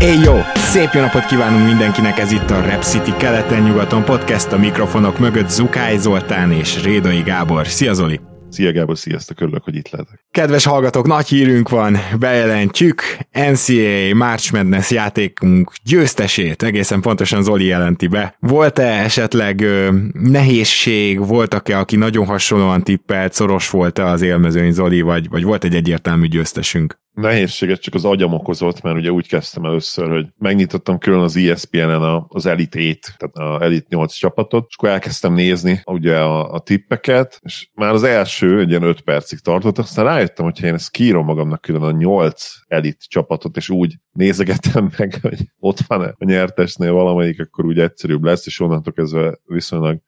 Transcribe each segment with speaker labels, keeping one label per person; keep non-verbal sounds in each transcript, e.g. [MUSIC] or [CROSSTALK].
Speaker 1: Éj jó! Szép jó napot kívánunk mindenkinek, ez itt a Rep City keleten-nyugaton podcast a mikrofonok mögött Zukály Zoltán és Rédai Gábor. Szia Zoli!
Speaker 2: Szia Gábor, sziasztok, örülök, hogy itt lehetek.
Speaker 1: Kedves hallgatók, nagy hírünk van, bejelentjük NCAA March Madness játékunk győztesét, egészen pontosan Zoli jelenti be. Volt-e esetleg ö, nehézség, voltak-e, aki nagyon hasonlóan tippelt, szoros volt-e az élmezőny Zoli, vagy, vagy volt egy egyértelmű győztesünk?
Speaker 2: Nehézséget csak az agyam okozott, mert ugye úgy kezdtem először, hogy megnyitottam külön az ESPN-en az Elite 8, tehát a Elite 8 csapatot, és akkor elkezdtem nézni ugye a, a tippeket, és már az első egy ilyen 5 percig tartott, aztán rájöttem, hogy én ezt kiírom magamnak külön a 8 Elite csapatot, és úgy nézegettem meg, hogy ott van-e a nyertesnél valamelyik, akkor úgy egyszerűbb lesz, és onnantól kezdve viszonylag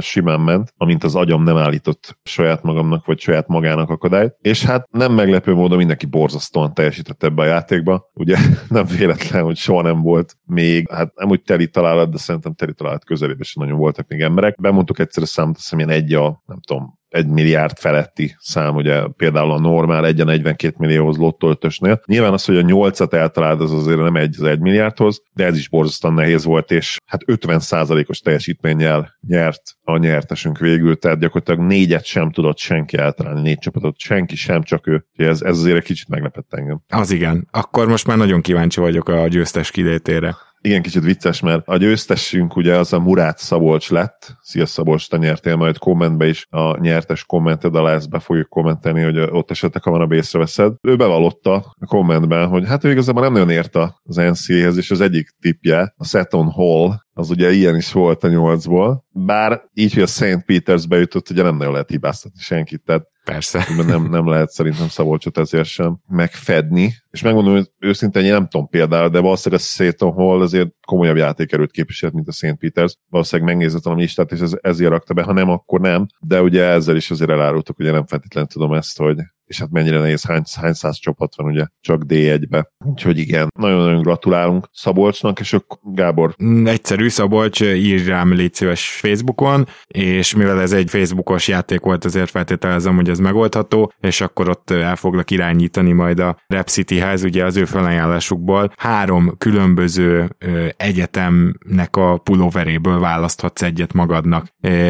Speaker 2: simán ment, amint az agyam nem állított saját magamnak, vagy saját magának akadályt. És hát nem meglepő módon mindenki borzasztóan teljesített ebbe a játékba. Ugye [LAUGHS] nem véletlen, hogy soha nem volt még, hát nem úgy teli találat, de szerintem teli találat közelében sem nagyon voltak még emberek. Bemondtuk egyszer a számot, azt hiszem ilyen egy a, nem tudom, egy milliárd feletti szám, ugye például a normál 1 42 millióhoz lottoltösnél. Nyilván az, hogy a 8-at eltaláld, az azért nem egy az 1 milliárdhoz, de ez is borzasztóan nehéz volt, és hát 50%-os teljesítménnyel nyert a nyertesünk végül, tehát gyakorlatilag négyet sem tudott senki eltalálni, négy csapatot, senki sem, csak ő. Ez, ez azért egy kicsit meglepett engem.
Speaker 1: Az igen. Akkor most már nagyon kíváncsi vagyok a győztes kilétére
Speaker 2: igen, kicsit vicces, mert a győztesünk ugye az a Murát Szabolcs lett. Szia Szabolcs, te nyertél majd kommentbe is a nyertes kommented alá ezt be fogjuk kommentelni, hogy ott esetleg ha van a észreveszed. Ő bevallotta a kommentben, hogy hát ő igazából nem nagyon ért az NCA-hez, és az egyik tipje, a Seton Hall, az ugye ilyen is volt a nyolcból, bár így, hogy a St. Peters bejutott, ugye nem nagyon lehet hibáztatni senkit, tehát
Speaker 1: Persze. [LAUGHS]
Speaker 2: Nem, nem lehet szerintem Szabolcsot ezért sem megfedni. És megmondom, hogy őszintén én nem tudom például, de valószínűleg a Seton Hall azért komolyabb játékerőt képviselt, mint a St. Peters. Valószínűleg megnézett a listát, és ez, ezért rakta be, ha nem, akkor nem. De ugye ezzel is azért elárultuk, ugye nem feltétlenül tudom ezt, hogy és hát mennyire nehéz, hány, hány száz csapat van ugye csak D1-be. Úgyhogy igen, nagyon-nagyon gratulálunk Szabolcsnak, és akkor Gábor.
Speaker 1: Mm, egyszerű Szabolcs, ír rám légy szíves Facebookon, és mivel ez egy Facebookos játék volt, azért feltételezem, hogy ez megoldható, és akkor ott el foglak irányítani majd a Rep City-hez, ugye az ő felajánlásukból három különböző egyetemnek a pulóveréből választhatsz egyet magadnak,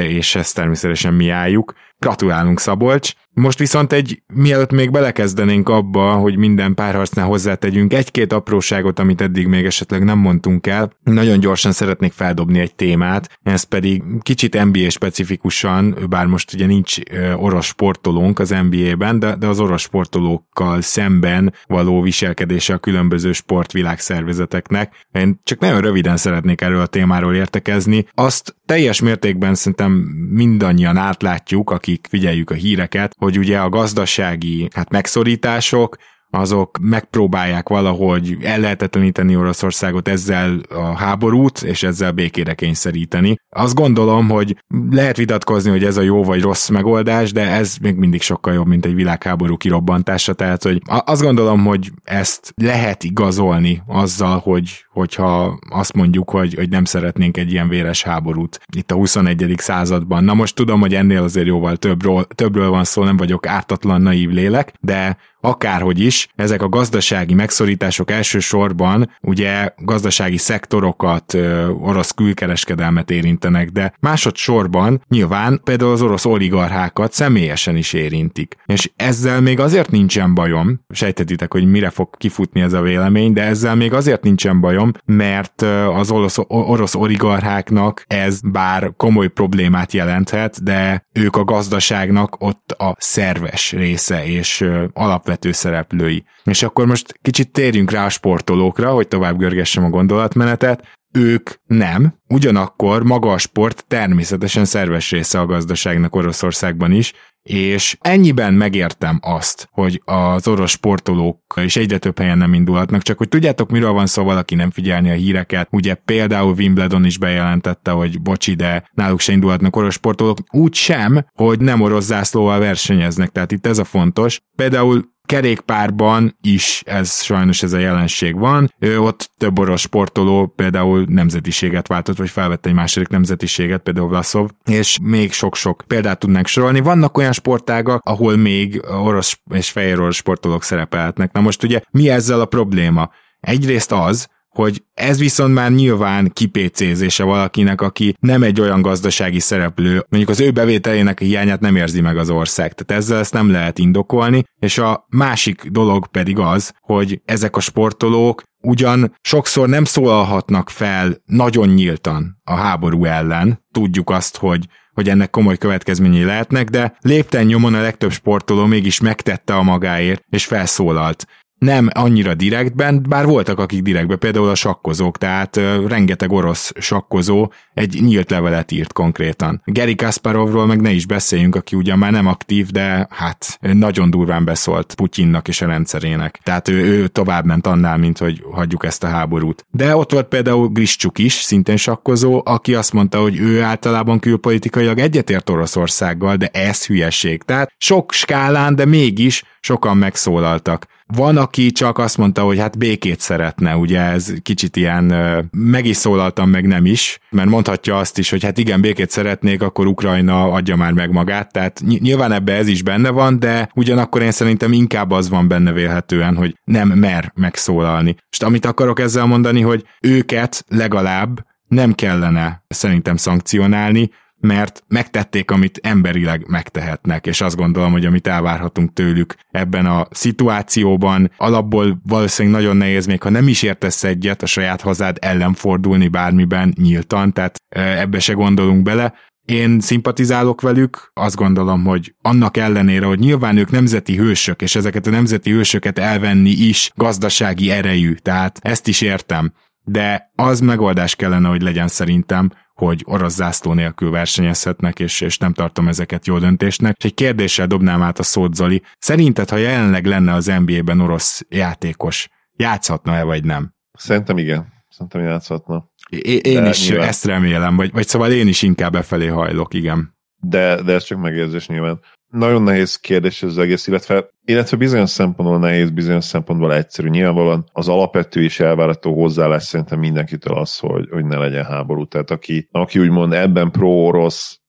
Speaker 1: és ezt természetesen mi álljuk. Gratulálunk Szabolcs! Most viszont egy, mielőtt még belekezdenénk abba, hogy minden párharcnál hozzátegyünk egy-két apróságot, amit eddig még esetleg nem mondtunk el, nagyon gyorsan szeretnék feldobni egy témát, ez pedig kicsit NBA specifikusan, bár most ugye nincs orosz sportolónk az NBA-ben, de, de az orosz sportolókkal szemben való viselkedése a különböző sportvilágszervezeteknek. Én csak nagyon röviden szeretnék erről a témáról értekezni. Azt teljes mértékben szerintem mindannyian átlátjuk, akik figyeljük a híreket, hogy ugye a gazdasági hát megszorítások, azok megpróbálják valahogy ellehetetleníteni Oroszországot ezzel a háborút, és ezzel békére kényszeríteni. Azt gondolom, hogy lehet vitatkozni, hogy ez a jó vagy rossz megoldás, de ez még mindig sokkal jobb, mint egy világháború kirobbantása, tehát hogy azt gondolom, hogy ezt lehet igazolni azzal, hogy, hogyha azt mondjuk, hogy, hogy nem szeretnénk egy ilyen véres háborút itt a 21. században. Na most tudom, hogy ennél azért jóval többről, többről van szó, nem vagyok ártatlan naív lélek, de akárhogy is, ezek a gazdasági megszorítások elsősorban ugye gazdasági szektorokat, orosz külkereskedelmet érintenek, de másodszorban nyilván például az orosz oligarchákat személyesen is érintik. És ezzel még azért nincsen bajom, sejtetitek, hogy mire fog kifutni ez a vélemény, de ezzel még azért nincsen bajom, mert az orosz, orosz oligarcháknak ez bár komoly problémát jelenthet, de ők a gazdaságnak ott a szerves része, és alapvetően alapvető szereplői. És akkor most kicsit térjünk rá a sportolókra, hogy tovább görgessem a gondolatmenetet. Ők nem, ugyanakkor maga a sport természetesen szerves része a gazdaságnak Oroszországban is, és ennyiben megértem azt, hogy az orosz sportolók is egyre több helyen nem indulhatnak, csak hogy tudjátok, miről van szó, valaki nem figyelni a híreket. Ugye például Wimbledon is bejelentette, hogy bocsi, de náluk se indulhatnak orosz sportolók, úgy sem, hogy nem orosz zászlóval versenyeznek, tehát itt ez a fontos. Például kerékpárban is ez sajnos ez a jelenség van. Ő ott több orosz sportoló például nemzetiséget váltott, vagy felvette egy második nemzetiséget, például Vlasov, és még sok-sok példát tudnánk sorolni. Vannak olyan sportágak, ahol még orosz és fehér orosz sportolók szerepelhetnek. Na most ugye mi ezzel a probléma? Egyrészt az, hogy ez viszont már nyilván kipécézése valakinek, aki nem egy olyan gazdasági szereplő, mondjuk az ő bevételének hiányát nem érzi meg az ország, tehát ezzel ezt nem lehet indokolni, és a másik dolog pedig az, hogy ezek a sportolók ugyan sokszor nem szólalhatnak fel nagyon nyíltan a háború ellen, tudjuk azt, hogy hogy ennek komoly következményei lehetnek, de lépten nyomon a legtöbb sportoló mégis megtette a magáért, és felszólalt nem annyira direktben, bár voltak akik direktben, például a sakkozók, tehát rengeteg orosz sakkozó egy nyílt levelet írt konkrétan. Geri Kasparovról meg ne is beszéljünk, aki ugyan már nem aktív, de hát nagyon durván beszólt Putyinnak és a rendszerének. Tehát ő, ő tovább ment annál, mint hogy hagyjuk ezt a háborút. De ott volt például Griscsuk is, szintén sakkozó, aki azt mondta, hogy ő általában külpolitikailag egyetért Oroszországgal, de ez hülyeség. Tehát sok skálán, de mégis sokan megszólaltak. Van, aki csak azt mondta, hogy hát békét szeretne, ugye ez kicsit ilyen, meg is szólaltam, meg nem is, mert mondhatja azt is, hogy hát igen, békét szeretnék, akkor Ukrajna adja már meg magát, tehát nyilván ebbe ez is benne van, de ugyanakkor én szerintem inkább az van benne vélhetően, hogy nem mer megszólalni. És amit akarok ezzel mondani, hogy őket legalább nem kellene szerintem szankcionálni, mert megtették, amit emberileg megtehetnek, és azt gondolom, hogy amit elvárhatunk tőlük ebben a szituációban, alapból valószínűleg nagyon nehéz, még ha nem is értesz egyet, a saját hazád ellen fordulni bármiben nyíltan, tehát ebbe se gondolunk bele, én szimpatizálok velük, azt gondolom, hogy annak ellenére, hogy nyilván ők nemzeti hősök, és ezeket a nemzeti hősöket elvenni is gazdasági erejű, tehát ezt is értem. De az megoldás kellene, hogy legyen szerintem, hogy orosz zászló nélkül versenyezhetnek, és, és nem tartom ezeket jó döntésnek. És egy kérdéssel dobnám át a szót, Zoli. Szerinted, ha jelenleg lenne az NBA-ben orosz játékos, játszhatna-e vagy nem?
Speaker 2: Szerintem igen. Szerintem játszhatna.
Speaker 1: É- én de is nyilván. ezt remélem, vagy, vagy szóval én is inkább befelé hajlok, igen.
Speaker 2: De, de ez csak megérzés nyilván nagyon nehéz kérdés ez az egész, illetve, illetve bizonyos szempontból nehéz, bizonyos szempontból egyszerű. Nyilvánvalóan az alapvető és elvárható hozzáállás szerintem mindenkitől az, hogy, hogy ne legyen háború. Tehát aki, aki úgymond ebben pro-orosz,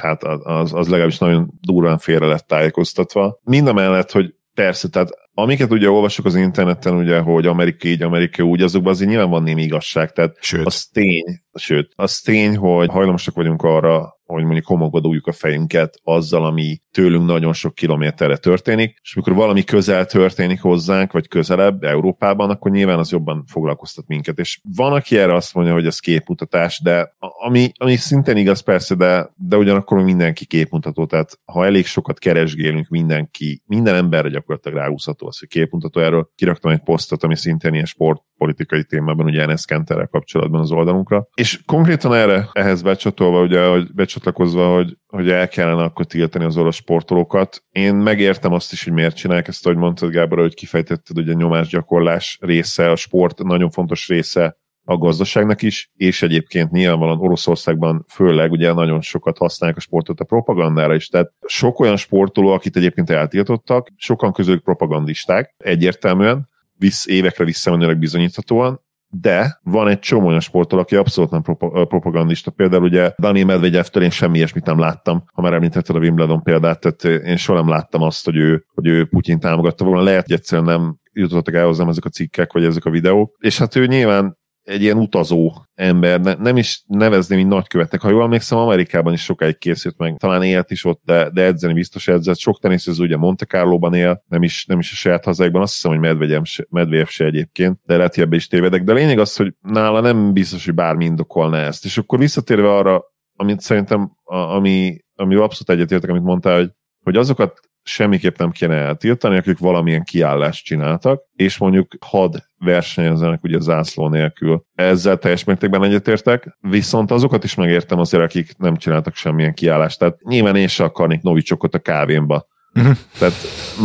Speaker 2: hát az, az legalábbis nagyon durván félre lett tájékoztatva. Mind a mellett, hogy persze, tehát amiket ugye olvasok az interneten, ugye, hogy Amerika így, Amerika úgy, azokban azért nyilván van némi igazság, tehát sőt. az tény, sőt, az tény, hogy hajlamosak vagyunk arra, hogy mondjuk homogaduljuk a fejünket azzal, ami tőlünk nagyon sok kilométerre történik, és amikor valami közel történik hozzánk, vagy közelebb Európában, akkor nyilván az jobban foglalkoztat minket. És van, aki erre azt mondja, hogy ez képmutatás, de ami, ami szintén igaz persze, de, de ugyanakkor mindenki képmutató, tehát ha elég sokat keresgélünk, mindenki, minden emberre gyakorlatilag ráhúzható az, hogy képmutató. Erről kiraktam egy posztot, ami szintén ilyen sportpolitikai témában, ugye Enes Kenterrel kapcsolatban az oldalunkra. És konkrétan erre, ehhez becsatolva, ugye, hogy becsatlakozva, hogy, hogy el kellene akkor tiltani az orosz sportolókat. Én megértem azt is, hogy miért csinálják ezt, ahogy mondtad Gábor, hogy kifejtetted, hogy a nyomásgyakorlás része, a sport nagyon fontos része a gazdaságnak is, és egyébként nyilvánvalóan Oroszországban főleg ugye nagyon sokat használják a sportot a propagandára is, tehát sok olyan sportoló, akit egyébként eltiltottak, sokan közülük propagandisták, egyértelműen, visz, évekre visszamenőleg bizonyíthatóan, de van egy csomó olyan sportoló, aki abszolút nem propagandista. Például ugye Dani Medvegyevtől én semmi ilyesmit nem láttam, ha már említetted a Wimbledon példát, tehát én soha nem láttam azt, hogy ő, hogy ő Putyin támogatta volna. Lehet, hogy egyszerűen nem jutottak el hozzám ezek a cikkek, vagy ezek a videók. És hát ő nyilván egy ilyen utazó ember, ne, nem is nevezném, mint nagykövetnek. Ha jól emlékszem, Amerikában is sokáig készült meg, talán élt is ott, de, de edzeni biztos edzett. Sok teniszező ugye Monte Carlo-ban él, nem is, nem is a saját hazáikban, azt hiszem, hogy Medvegyev se, se egyébként, de lehet, hogy ebbe is tévedek. De lényeg az, hogy nála nem biztos, hogy bármi indokolna ezt. És akkor visszatérve arra, amit szerintem, ami, ami abszolút egyetértek, amit mondtál, hogy, hogy azokat semmiképp nem kéne eltiltani, akik valamilyen kiállást csináltak, és mondjuk had versenyezzenek ugye zászló nélkül. Ezzel teljes mértékben egyetértek, viszont azokat is megértem azért, akik nem csináltak semmilyen kiállást. Tehát nyilván én se akarnék novicsokot a kávémba. Uh-huh. Tehát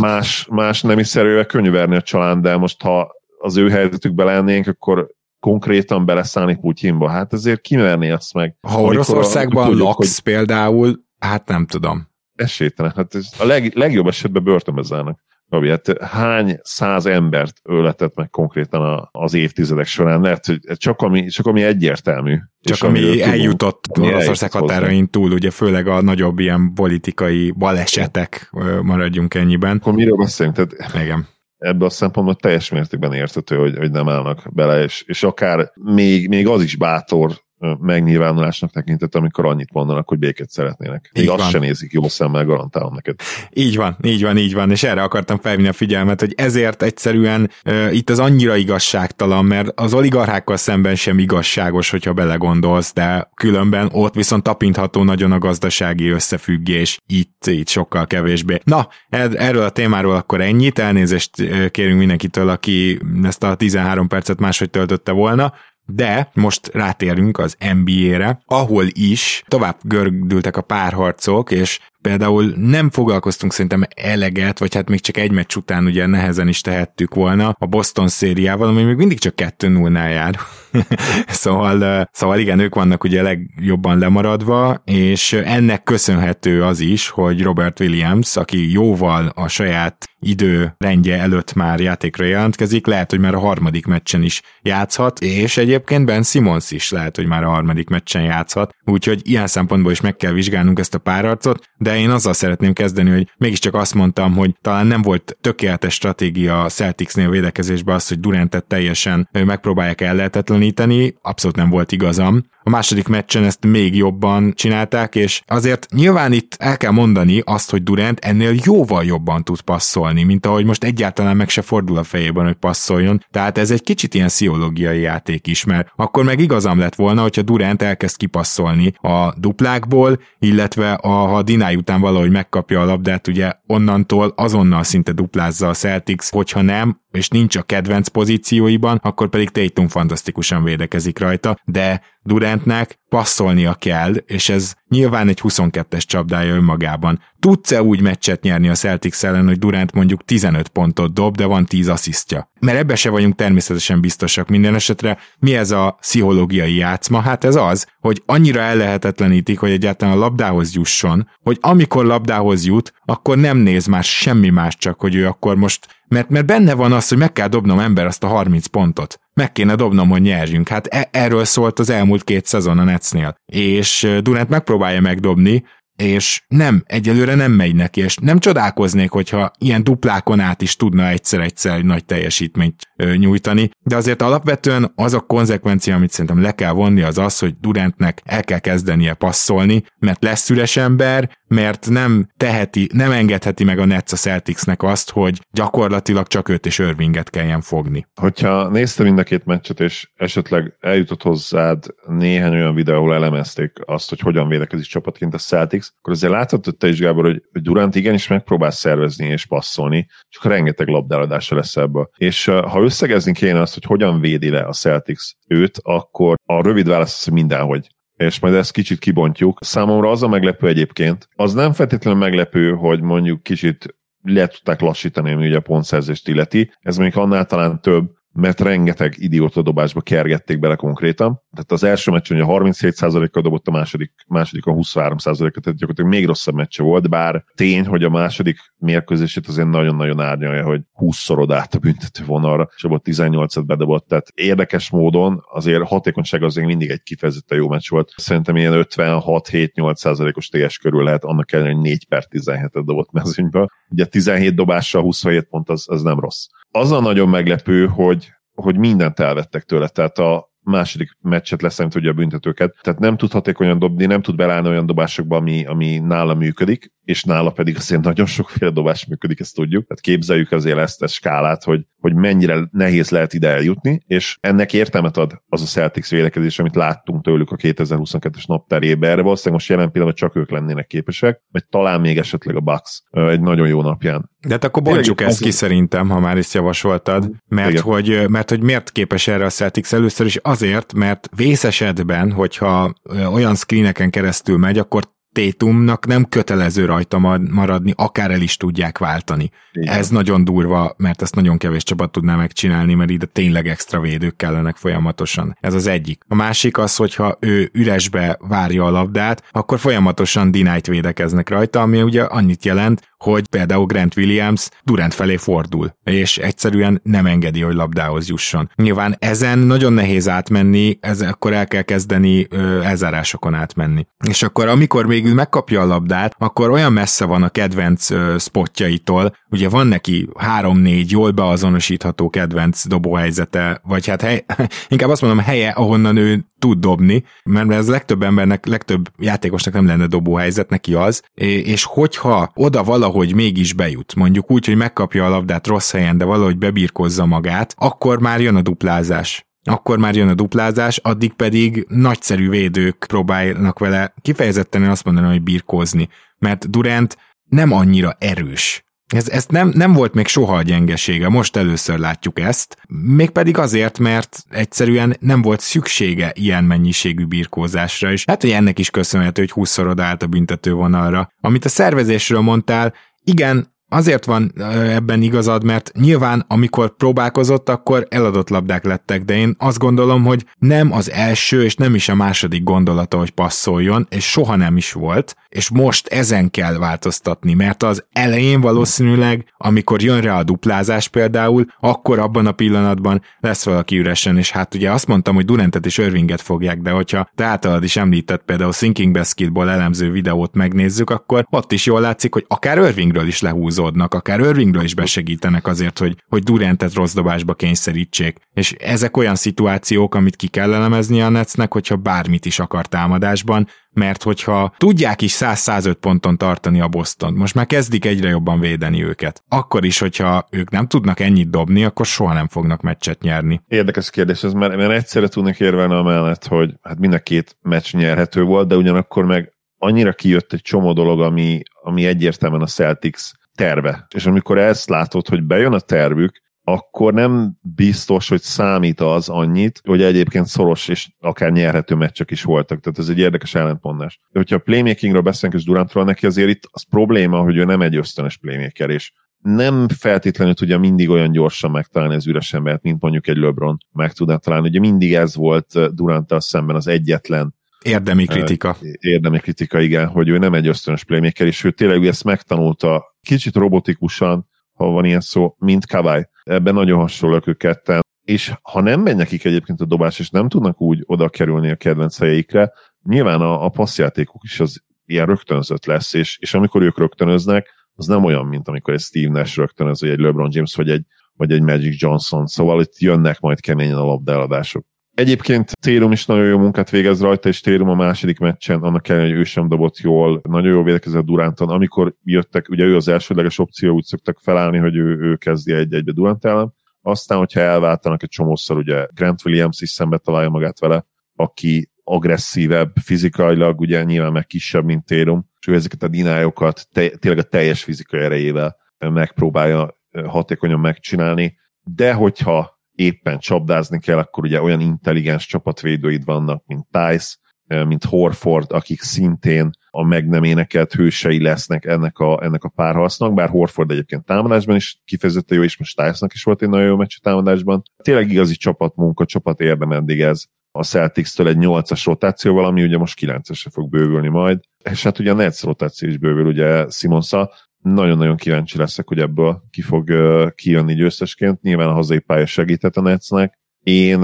Speaker 2: más, más nem is szerűen könnyű verni a család, de most ha az ő helyzetükbe lennénk, akkor konkrétan beleszállni Putyinba. Hát ezért kimerné azt meg.
Speaker 1: Ha Oroszországban laksz hogy... például, hát nem tudom.
Speaker 2: Esélytelen. Hát ez a leg, legjobb esetben börtönbe zárnak. Gabi, hát hány száz embert öletett meg konkrétan a, az évtizedek során? Lehet, hogy csak ami, csak ami egyértelmű.
Speaker 1: Csak ami eljutott tudunk, Oroszország határain túl, ugye főleg a nagyobb ilyen politikai balesetek maradjunk ennyiben.
Speaker 2: Akkor miről beszélünk? Tehát
Speaker 1: Igen
Speaker 2: ebből a szempontból teljes mértékben értető, hogy, hogy nem állnak bele, és, és akár még, még az is bátor megnyilvánulásnak tekintett, amikor annyit mondanak, hogy békét szeretnének. Még így azt van. sem nézik jó szemmel, garantálom neked.
Speaker 1: Így van, így van, így van, és erre akartam felvinni a figyelmet, hogy ezért egyszerűen uh, itt az annyira igazságtalan, mert az oligarchákkal szemben sem igazságos, hogyha belegondolsz, de különben ott viszont tapintható nagyon a gazdasági összefüggés, itt, itt sokkal kevésbé. Na, erről a témáról akkor ennyit, elnézést kérünk mindenkitől, aki ezt a 13 percet máshogy töltötte volna, de most rátérünk az NBA-re, ahol is tovább gördültek a párharcok, és például nem foglalkoztunk szerintem eleget, vagy hát még csak egy meccs után ugye nehezen is tehettük volna a Boston szériával, ami még mindig csak 2-0-nál jár. [LAUGHS] szóval, szóval igen, ők vannak ugye legjobban lemaradva, és ennek köszönhető az is, hogy Robert Williams, aki jóval a saját időrendje előtt már játékra jelentkezik, lehet, hogy már a harmadik meccsen is játszhat, és egyébként Ben Simmons is lehet, hogy már a harmadik meccsen játszhat, úgyhogy ilyen szempontból is meg kell vizsgálnunk ezt a párharcot, de én azzal szeretném kezdeni, hogy mégiscsak azt mondtam, hogy talán nem volt tökéletes stratégia a Celticsnél védekezésben az, hogy Durantet teljesen megpróbálják ellehetetleníteni, abszolút nem volt igazam. A második meccsen ezt még jobban csinálták, és azért nyilván itt el kell mondani azt, hogy Durant ennél jóval jobban tud passzolni, mint ahogy most egyáltalán meg se fordul a fejében, hogy passzoljon. Tehát ez egy kicsit ilyen sziológiai játék is, mert akkor meg igazam lett volna, hogyha Durant elkezd kipasszolni a duplákból, illetve a, ha Dináj után valahogy megkapja a labdát, ugye onnantól azonnal szinte duplázza a Celtics, hogyha nem, és nincs a kedvenc pozícióiban, akkor pedig Tatum fantasztikusan védekezik rajta, de Durantnek passzolnia kell, és ez nyilván egy 22-es csapdája önmagában. Tudsz-e úgy meccset nyerni a Celtics ellen, hogy Durant mondjuk 15 pontot dob, de van 10 asszisztja? Mert ebbe se vagyunk természetesen biztosak minden esetre. Mi ez a pszichológiai játszma? Hát ez az, hogy annyira ellehetetlenítik, hogy egyáltalán a labdához jusson, hogy amikor labdához jut, akkor nem néz már semmi más, csak hogy ő akkor most mert, mert benne van az, hogy meg kell dobnom ember azt a 30 pontot. Meg kéne dobnom, hogy nyerjünk. Hát e- erről szólt az elmúlt két szezon a Netsnél. És Durant megpróbálja megdobni, és nem, egyelőre nem megy neki, és nem csodálkoznék, hogyha ilyen duplákon át is tudna egyszer-egyszer egy nagy teljesítményt nyújtani, de azért alapvetően az a konzekvencia, amit szerintem le kell vonni, az az, hogy Durantnek el kell kezdenie passzolni, mert lesz üres ember, mert nem teheti, nem engedheti meg a Nets a Celticsnek azt, hogy gyakorlatilag csak őt és Irvinget kelljen fogni.
Speaker 2: Hogyha nézte mind a két meccset, és esetleg eljutott hozzád néhány olyan videó, ahol elemezték azt, hogy hogyan védekezik csapatként a Celtics, akkor azért láthatod te is, Gábor, hogy Durant igenis megpróbál szervezni és passzolni, csak rengeteg labdáladása lesz ebből. És ha összegezni kéne azt, hogy hogyan védi le a Celtics őt, akkor a rövid válasz az, hogy mindenhogy és majd ezt kicsit kibontjuk. Számomra az a meglepő egyébként, az nem feltétlenül meglepő, hogy mondjuk kicsit le tudták lassítani, ami ugye a pontszerzést illeti. Ez mondjuk annál talán több, mert rengeteg idióta dobásba kergették bele konkrétan. Tehát az első meccsen ugye 37%-kal dobott, a második, második a 23%-kal, tehát gyakorlatilag még rosszabb meccse volt, bár tény, hogy a második mérkőzését azért nagyon-nagyon árnyalja, hogy 20-szorod át a büntető vonalra, és abban 18-et bedobott, tehát érdekes módon azért hatékonyság azért mindig egy kifejezetten jó meccs volt. Szerintem ilyen 56-7-8%-os TS körül lehet, annak ellenére, hogy 4 per 17-et dobott mezőnyből. Ugye 17 dobással 27 pont az, az nem rossz az a nagyon meglepő, hogy, hogy mindent elvettek tőle. Tehát a második meccset leszámít ugye a büntetőket. Tehát nem tud hatékonyan dobni, nem tud belállni olyan dobásokba, ami, ami nála működik, és nála pedig azért nagyon sokféle dobás működik, ezt tudjuk. Tehát képzeljük azért ezt a skálát, hogy, hogy mennyire nehéz lehet ide eljutni, és ennek értelmet ad az a Celtics védekezés, amit láttunk tőlük a 2022-es napterében. Erre valószínűleg most jelen pillanatban csak ők lennének képesek, vagy talán még esetleg a Bucks egy nagyon jó napján.
Speaker 1: De hát akkor bontsuk ezt ki szerintem, ha már is javasoltad, mert hogy, mert hogy miért képes erre a Celtics először is azért, mert vészesedben, hogyha olyan screeneken keresztül megy, akkor Tétumnak nem kötelező rajta maradni, akár el is tudják váltani. Igen. Ez nagyon durva, mert ezt nagyon kevés csapat tudná megcsinálni, mert ide tényleg extra védők kellenek folyamatosan. Ez az egyik. A másik az, hogyha ő üresbe várja a labdát, akkor folyamatosan denied védekeznek rajta, ami ugye annyit jelent, hogy például Grant Williams Durant felé fordul, és egyszerűen nem engedi, hogy labdához jusson. Nyilván ezen nagyon nehéz átmenni, ez akkor el kell kezdeni ö, elzárásokon átmenni. És akkor amikor végül megkapja a labdát, akkor olyan messze van a kedvenc ö, spotjaitól, ugye van neki három-négy jól beazonosítható kedvenc dobóhelyzete, vagy hát hely, [LAUGHS] inkább azt mondom helye, ahonnan ő tud dobni, mert ez legtöbb embernek, legtöbb játékosnak nem lenne dobóhelyzet, neki az, és hogyha oda valahogy mégis bejut, mondjuk úgy, hogy megkapja a labdát rossz helyen, de valahogy bebírkozza magát, akkor már jön a duplázás. Akkor már jön a duplázás, addig pedig nagyszerű védők próbálnak vele kifejezetten azt mondani, hogy birkózni, mert Durant nem annyira erős. Ez, ez nem, nem volt még soha a gyengesége, most először látjuk ezt, mégpedig azért, mert egyszerűen nem volt szüksége ilyen mennyiségű birkózásra, és hát, hogy ennek is köszönhető, hogy 20 állt a büntetővonalra. Amit a szervezésről mondtál, igen, Azért van ebben igazad, mert nyilván amikor próbálkozott, akkor eladott labdák lettek, de én azt gondolom, hogy nem az első és nem is a második gondolata, hogy passzoljon, és soha nem is volt, és most ezen kell változtatni, mert az elején valószínűleg, amikor jön rá a duplázás például, akkor abban a pillanatban lesz valaki üresen, és hát ugye azt mondtam, hogy Durantet és Irvinget fogják, de hogyha te általad is említett például Sinking Basketball elemző videót megnézzük, akkor ott is jól látszik, hogy akár Irvingről is lehúzódnak, akár Irvingről is besegítenek azért, hogy, hogy Durantet rossz dobásba kényszerítsék. És ezek olyan szituációk, amit ki kell elemezni a Netsnek, hogyha bármit is akar támadásban, mert hogyha tudják is 100-105 ponton tartani a Boston, most már kezdik egyre jobban védeni őket. Akkor is, hogyha ők nem tudnak ennyit dobni, akkor soha nem fognak meccset nyerni.
Speaker 2: Érdekes kérdés ez, mert, mert egyszerre tudnak érvelni amellett, hogy hát mind a két meccs nyerhető volt, de ugyanakkor meg annyira kijött egy csomó dolog, ami, ami egyértelműen a Celtics terve. És amikor ezt látod, hogy bejön a tervük, akkor nem biztos, hogy számít az annyit, hogy egyébként szoros és akár nyerhető meccsek is voltak. Tehát ez egy érdekes ellentmondás. De hogyha a playmakingről beszélünk és Durantról, neki azért itt az probléma, hogy ő nem egy ösztönös playmaker, és nem feltétlenül tudja mindig olyan gyorsan megtalálni az üres embert, mint mondjuk egy LeBron meg tudná találni. Ugye mindig ez volt Duranttal szemben az egyetlen
Speaker 1: Érdemi kritika.
Speaker 2: Érdemi kritika, igen, hogy ő nem egy ösztönös playmaker, és ő tényleg ezt megtanulta kicsit robotikusan, ha van ilyen szó, mint Kawai. Ebben nagyon hasonlóak ők ketten. És ha nem megy nekik egyébként a dobás, és nem tudnak úgy oda kerülni a kedvenc helyeikre, nyilván a, a passzjátékuk is az ilyen rögtönzött lesz, és, és amikor ők rögtönöznek, az nem olyan, mint amikor egy Steve Nash rögtönöz, vagy egy LeBron James, vagy egy, vagy egy Magic Johnson, szóval itt jönnek majd keményen a labdeladások. Egyébként Térum is nagyon jó munkát végez rajta, és Térum a második meccsen, annak ellenére, hogy ő sem dobott jól, nagyon jól védekezett Duránton. Amikor jöttek, ugye ő az elsődleges opció, úgy szoktak felállni, hogy ő, ő kezdi egy-egybe Durant ellen. Aztán, hogyha elváltanak egy csomószor, ugye Grant Williams is szembe találja magát vele, aki agresszívebb fizikailag, ugye nyilván meg kisebb, mint Térum, és ő ezeket a dinályokat te, tényleg a teljes fizikai erejével megpróbálja hatékonyan megcsinálni, de hogyha éppen csapdázni kell, akkor ugye olyan intelligens csapatvédőid vannak, mint Tice, mint Horford, akik szintén a meg nem énekelt hősei lesznek ennek a, ennek a párharcnak, bár Horford egyébként támadásban is kifejezetten jó, és most Tice-nak is volt egy nagyon jó meccs támadásban. Tényleg igazi csapatmunka, csapat érdem eddig ez a Celtics-től egy 8-as rotációval, ami ugye most 9-esre fog bővülni majd. És hát ugye a Nets rotáció is bővül ugye Simonsa, nagyon-nagyon kíváncsi leszek, hogy ebből ki fog kijönni győztesként. Nyilván a hazai pálya segített a Netsnek. Én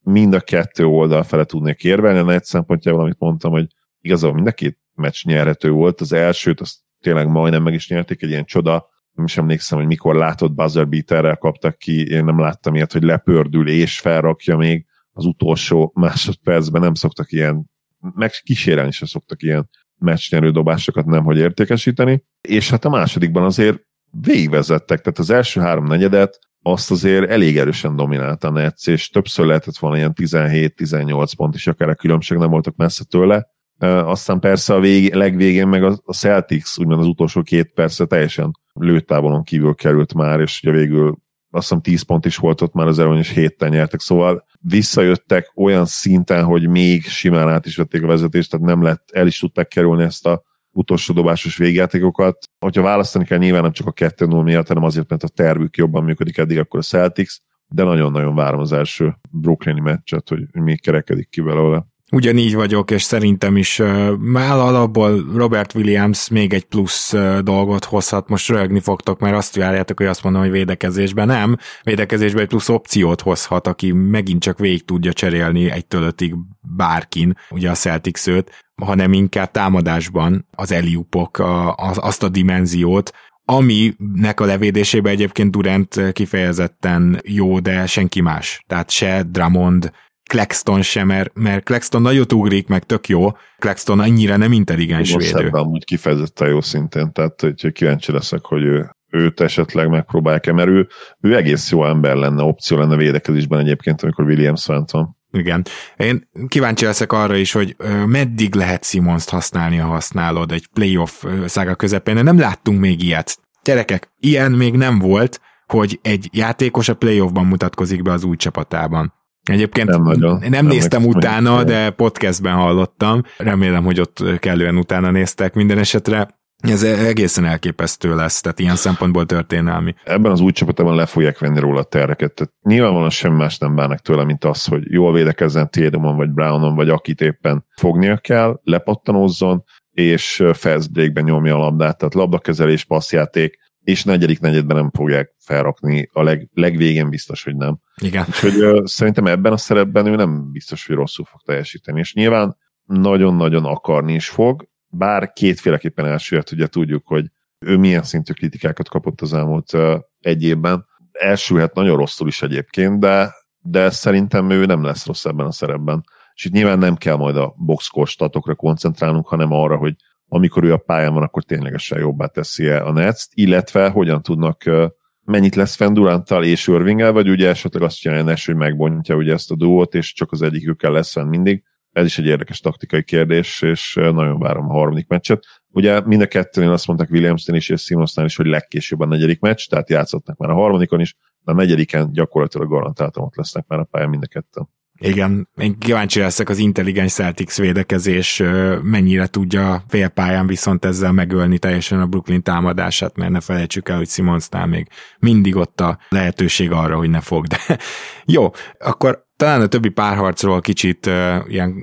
Speaker 2: mind a kettő oldal fele tudnék érvelni. A Nets szempontjából, amit mondtam, hogy igazából mind a két meccs nyerhető volt. Az elsőt azt tényleg majdnem meg is nyerték, egy ilyen csoda. Nem is emlékszem, hogy mikor látott buzzer beaterrel kaptak ki, én nem láttam ilyet, hogy lepördül és felrakja még az utolsó másodpercben nem szoktak ilyen, meg kísérelni se szoktak ilyen meccsnyerő dobásokat nemhogy értékesíteni, és hát a másodikban azért végigvezettek, tehát az első három negyedet azt azért elég erősen dominálta a Netsz, és többször lehetett volna ilyen 17-18 pont is, akár a különbség nem voltak messze tőle. Aztán persze a vég, legvégén meg a Celtics, úgymond az utolsó két persze teljesen lőtávolon kívül került már, és ugye végül azt hiszem 10 pont is volt ott már az Erony, és héten nyertek, szóval visszajöttek olyan szinten, hogy még simán át is vették a vezetést, tehát nem lett, el is tudták kerülni ezt a utolsó dobásos végjátékokat. Hogyha választani kell, nyilván nem csak a 2-0 miatt, hanem azért, mert a tervük jobban működik eddig, akkor a Celtics, de nagyon-nagyon várom az első Brooklyni meccset, hogy még kerekedik ki belőle.
Speaker 1: Ugyanígy vagyok, és szerintem is már alapból Robert Williams még egy plusz dolgot hozhat, most rögni fogtok, mert azt várjátok, hogy azt mondom, hogy védekezésben nem, védekezésben egy plusz opciót hozhat, aki megint csak végig tudja cserélni egy ötig bárkin, ugye a Celtics őt, hanem inkább támadásban az Eliupok a, az, azt a dimenziót, aminek a levédésében egyébként Durant kifejezetten jó, de senki más. Tehát se Drummond, Claxton sem, mert, mert Claxton nagyot ugrik, meg tök jó. Claxton annyira nem intelligens Most védő.
Speaker 2: Most amúgy kifejezetten jó szintén, tehát hogy kíváncsi leszek, hogy ő, őt esetleg megpróbálják-e, mert ő, ő egész jó ember lenne, opció lenne védekezésben egyébként, amikor Williams fent van.
Speaker 1: Igen. Én kíváncsi leszek arra is, hogy meddig lehet Simons-t használni, ha használod egy playoff szága közepén. Nem láttunk még ilyet. Gyerekek, ilyen még nem volt, hogy egy játékos a playoffban mutatkozik be az új csapatában. Egyébként nem, nagyon, nem, nem néztem utána, de podcastben hallottam. Remélem, hogy ott kellően utána néztek minden esetre. Ez egészen elképesztő lesz, tehát ilyen szempontból történelmi.
Speaker 2: Ebben az új csapatban le fogják venni róla a terreket. Tehát nyilvánvalóan semmi más nem bánnak tőle, mint az, hogy jól védekezzen Tiedomon, vagy Brownon, vagy akit éppen fognia kell, lepattanózzon, és fast breakben nyomja a labdát, tehát labdakezelés, passzjáték, és negyedik negyedben nem fogják felrakni, a leg, legvégén biztos, hogy nem.
Speaker 1: Igen.
Speaker 2: Úgyhogy uh, szerintem ebben a szerepben ő nem biztos, hogy rosszul fog teljesíteni, és nyilván nagyon-nagyon akarni is fog, bár kétféleképpen elsőért ugye tudjuk, hogy ő milyen szintű kritikákat kapott az elmúlt uh, egy évben. Elsülhet nagyon rosszul is egyébként, de, de szerintem ő nem lesz rossz ebben a szerepben. És itt nyilván nem kell majd a boxkor statokra koncentrálnunk, hanem arra, hogy amikor ő a pályán van, akkor ténylegesen jobbá teszi -e a Nets, illetve hogyan tudnak mennyit lesz fenn és Irvinggel, vagy ugye esetleg azt csinálja hogy megbontja ugye ezt a duót, és csak az egyikükkel lesz fenn mindig. Ez is egy érdekes taktikai kérdés, és nagyon várom a harmadik meccset. Ugye mind a kettőnél azt mondták Williamsnél is és Simonsnál is, hogy legkésőbb a negyedik meccs, tehát játszottak már a harmadikon is, de a negyediken gyakorlatilag garantáltan ott lesznek már a pályán mind a ketten.
Speaker 1: Igen, én kíváncsi leszek az intelligens Celtics védekezés mennyire tudja félpályán viszont ezzel megölni teljesen a Brooklyn támadását, mert ne felejtsük el, hogy Simonsnál még mindig ott a lehetőség arra, hogy ne fog. De [LAUGHS] jó, akkor talán a többi párharcról kicsit uh, ilyen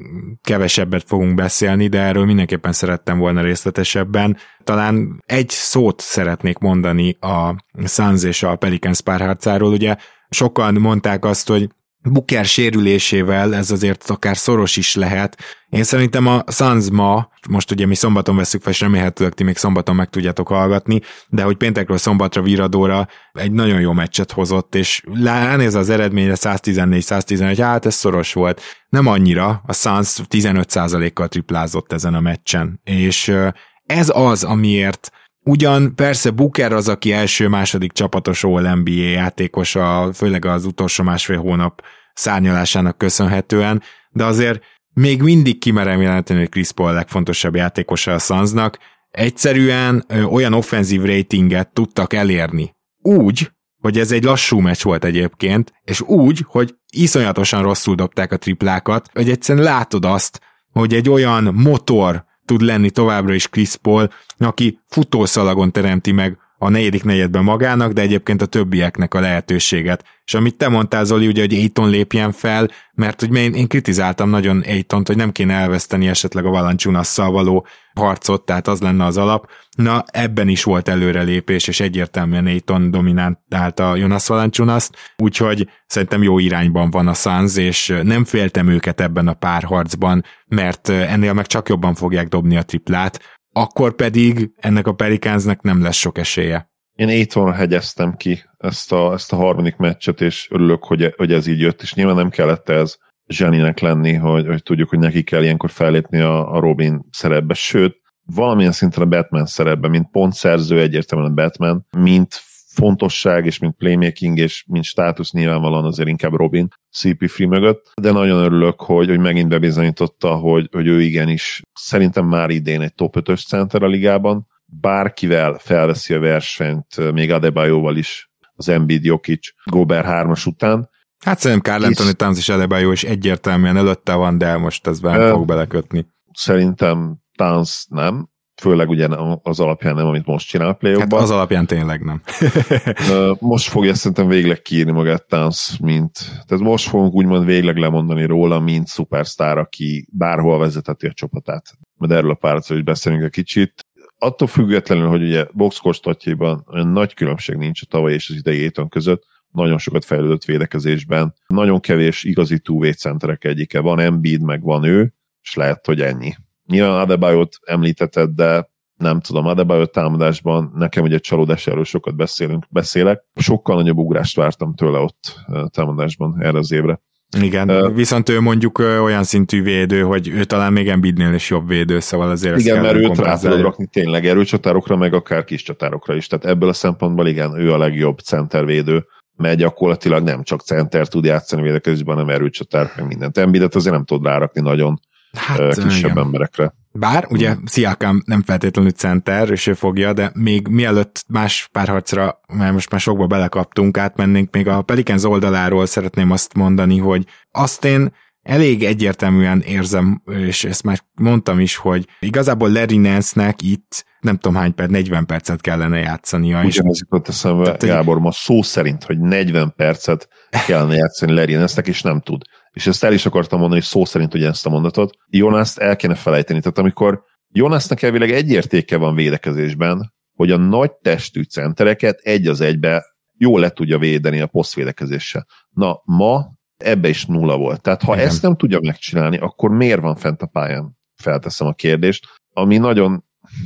Speaker 1: kevesebbet fogunk beszélni, de erről mindenképpen szerettem volna részletesebben. Talán egy szót szeretnék mondani a Suns és a Pelicans párharcáról. Ugye sokan mondták azt, hogy Booker sérülésével ez azért akár szoros is lehet. Én szerintem a Suns ma, most ugye mi szombaton veszük fel, és remélhetőleg ti még szombaton meg tudjátok hallgatni, de hogy péntekről szombatra viradóra egy nagyon jó meccset hozott, és ránéz az eredményre 114-111, hát ez szoros volt. Nem annyira, a Suns 15%-kal triplázott ezen a meccsen, és ez az, amiért Ugyan persze Booker az, aki első-második csapatos All-NBA játékos, a, főleg az utolsó másfél hónap szárnyalásának köszönhetően, de azért még mindig kimerem jelenteni, hogy Chris Paul legfontosabb játékosa a Sunsnak. Egyszerűen olyan offenzív ratinget tudtak elérni. Úgy, hogy ez egy lassú meccs volt egyébként, és úgy, hogy iszonyatosan rosszul dobták a triplákat, hogy egyszerűen látod azt, hogy egy olyan motor tud lenni továbbra is Chris Paul, aki futószalagon teremti meg a negyedik negyedben magának, de egyébként a többieknek a lehetőséget. És amit te mondtál, Zoli, ugye, hogy Aiton lépjen fel, mert hogy én, én kritizáltam nagyon Aitont, hogy nem kéne elveszteni esetleg a Valanciunasszal való harcot, tehát az lenne az alap. Na, ebben is volt előrelépés, és egyértelműen Aiton dominálta Jonas Valanciunaszt, úgyhogy szerintem jó irányban van a Suns, és nem féltem őket ebben a párharcban, mert ennél meg csak jobban fogják dobni a triplát, akkor pedig ennek a Pelicánsnak nem lesz sok esélye.
Speaker 2: Én Aitonra hegyeztem ki ezt a, ezt a harmadik meccset, és örülök, hogy, hogy ez így jött, és nyilván nem kellett ez. zseninek lenni, hogy, hogy tudjuk, hogy neki kell ilyenkor fellépni a, a Robin szerepbe, sőt, valamilyen szinten a Batman szerepbe, mint pontszerző egyértelműen a Batman, mint fontosság, és mint playmaking, és mint státusz nyilvánvalóan azért inkább Robin CP3 mögött, de nagyon örülök, hogy, hogy megint bebizonyította, hogy, hogy ő igenis szerintem már idén egy top 5-ös center a ligában, bárkivel felveszi a versenyt, még Adebayoval is az Embiid Jokic Gober 3-as után.
Speaker 1: Hát szerintem Carl Anthony Towns és Adebayo is egyértelműen előtte van, de most ez nem fog belekötni.
Speaker 2: Szerintem Towns nem, főleg ugye az alapján nem, amit most csinál play
Speaker 1: Hát az alapján tényleg nem. [LAUGHS]
Speaker 2: most fogja szerintem végleg kiírni magát Towns, mint, tehát most fogunk úgymond végleg lemondani róla, mint szupersztár, aki bárhol vezeteti a csapatát. Mert erről a párcról is beszélünk egy kicsit. Attól függetlenül, hogy ugye boxkorstatjaiban olyan nagy különbség nincs a tavaly és az idei éton között, nagyon sokat fejlődött védekezésben, nagyon kevés igazi túvé centerek egyike, van Embiid, meg van ő, és lehet, hogy ennyi Nyilván Adebayot említetted, de nem tudom, Adebayo támadásban nekem ugye csalódás erről sokat beszélünk, beszélek. Sokkal nagyobb ugrást vártam tőle ott támadásban erre az évre.
Speaker 1: Igen, uh, viszont ő mondjuk olyan szintű védő, hogy ő talán még Embiidnél is jobb védő, szóval azért
Speaker 2: Igen, mert őt rá tudod rakni tényleg erőcsatárokra, meg akár kis csatárokra is. Tehát ebből a szempontból igen, ő a legjobb centervédő, mert gyakorlatilag nem csak center tud játszani védekezésben, hanem erőcsatár, meg mindent. Embiidet azért nem tud rárakni nagyon hát, kisebb igen. emberekre.
Speaker 1: Bár ugye Sziakám nem feltétlenül center, és ő fogja, de még mielőtt más párharcra, mert most már sokba belekaptunk, átmennénk még a Pelicans oldaláról szeretném azt mondani, hogy azt én elég egyértelműen érzem, és ezt már mondtam is, hogy igazából Larry Nance-nek itt nem tudom hány perc, 40 percet kellene játszania.
Speaker 2: Ugyanez jutott eszembe, Tehát, Gábor, ma szó szerint, hogy 40 percet kellene játszani Larry Nance-nek, és nem tud és ezt el is akartam mondani, hogy szó szerint ugye ezt a mondatot, Jonaszt el kéne felejteni. Tehát amikor Jonasnak elvileg egy értéke van védekezésben, hogy a nagy testű centereket egy az egybe jól le tudja védeni a posztvédekezéssel. Na, ma ebbe is nulla volt. Tehát ha Igen. ezt nem tudja megcsinálni, akkor miért van fent a pályán? Felteszem a kérdést, ami nagyon,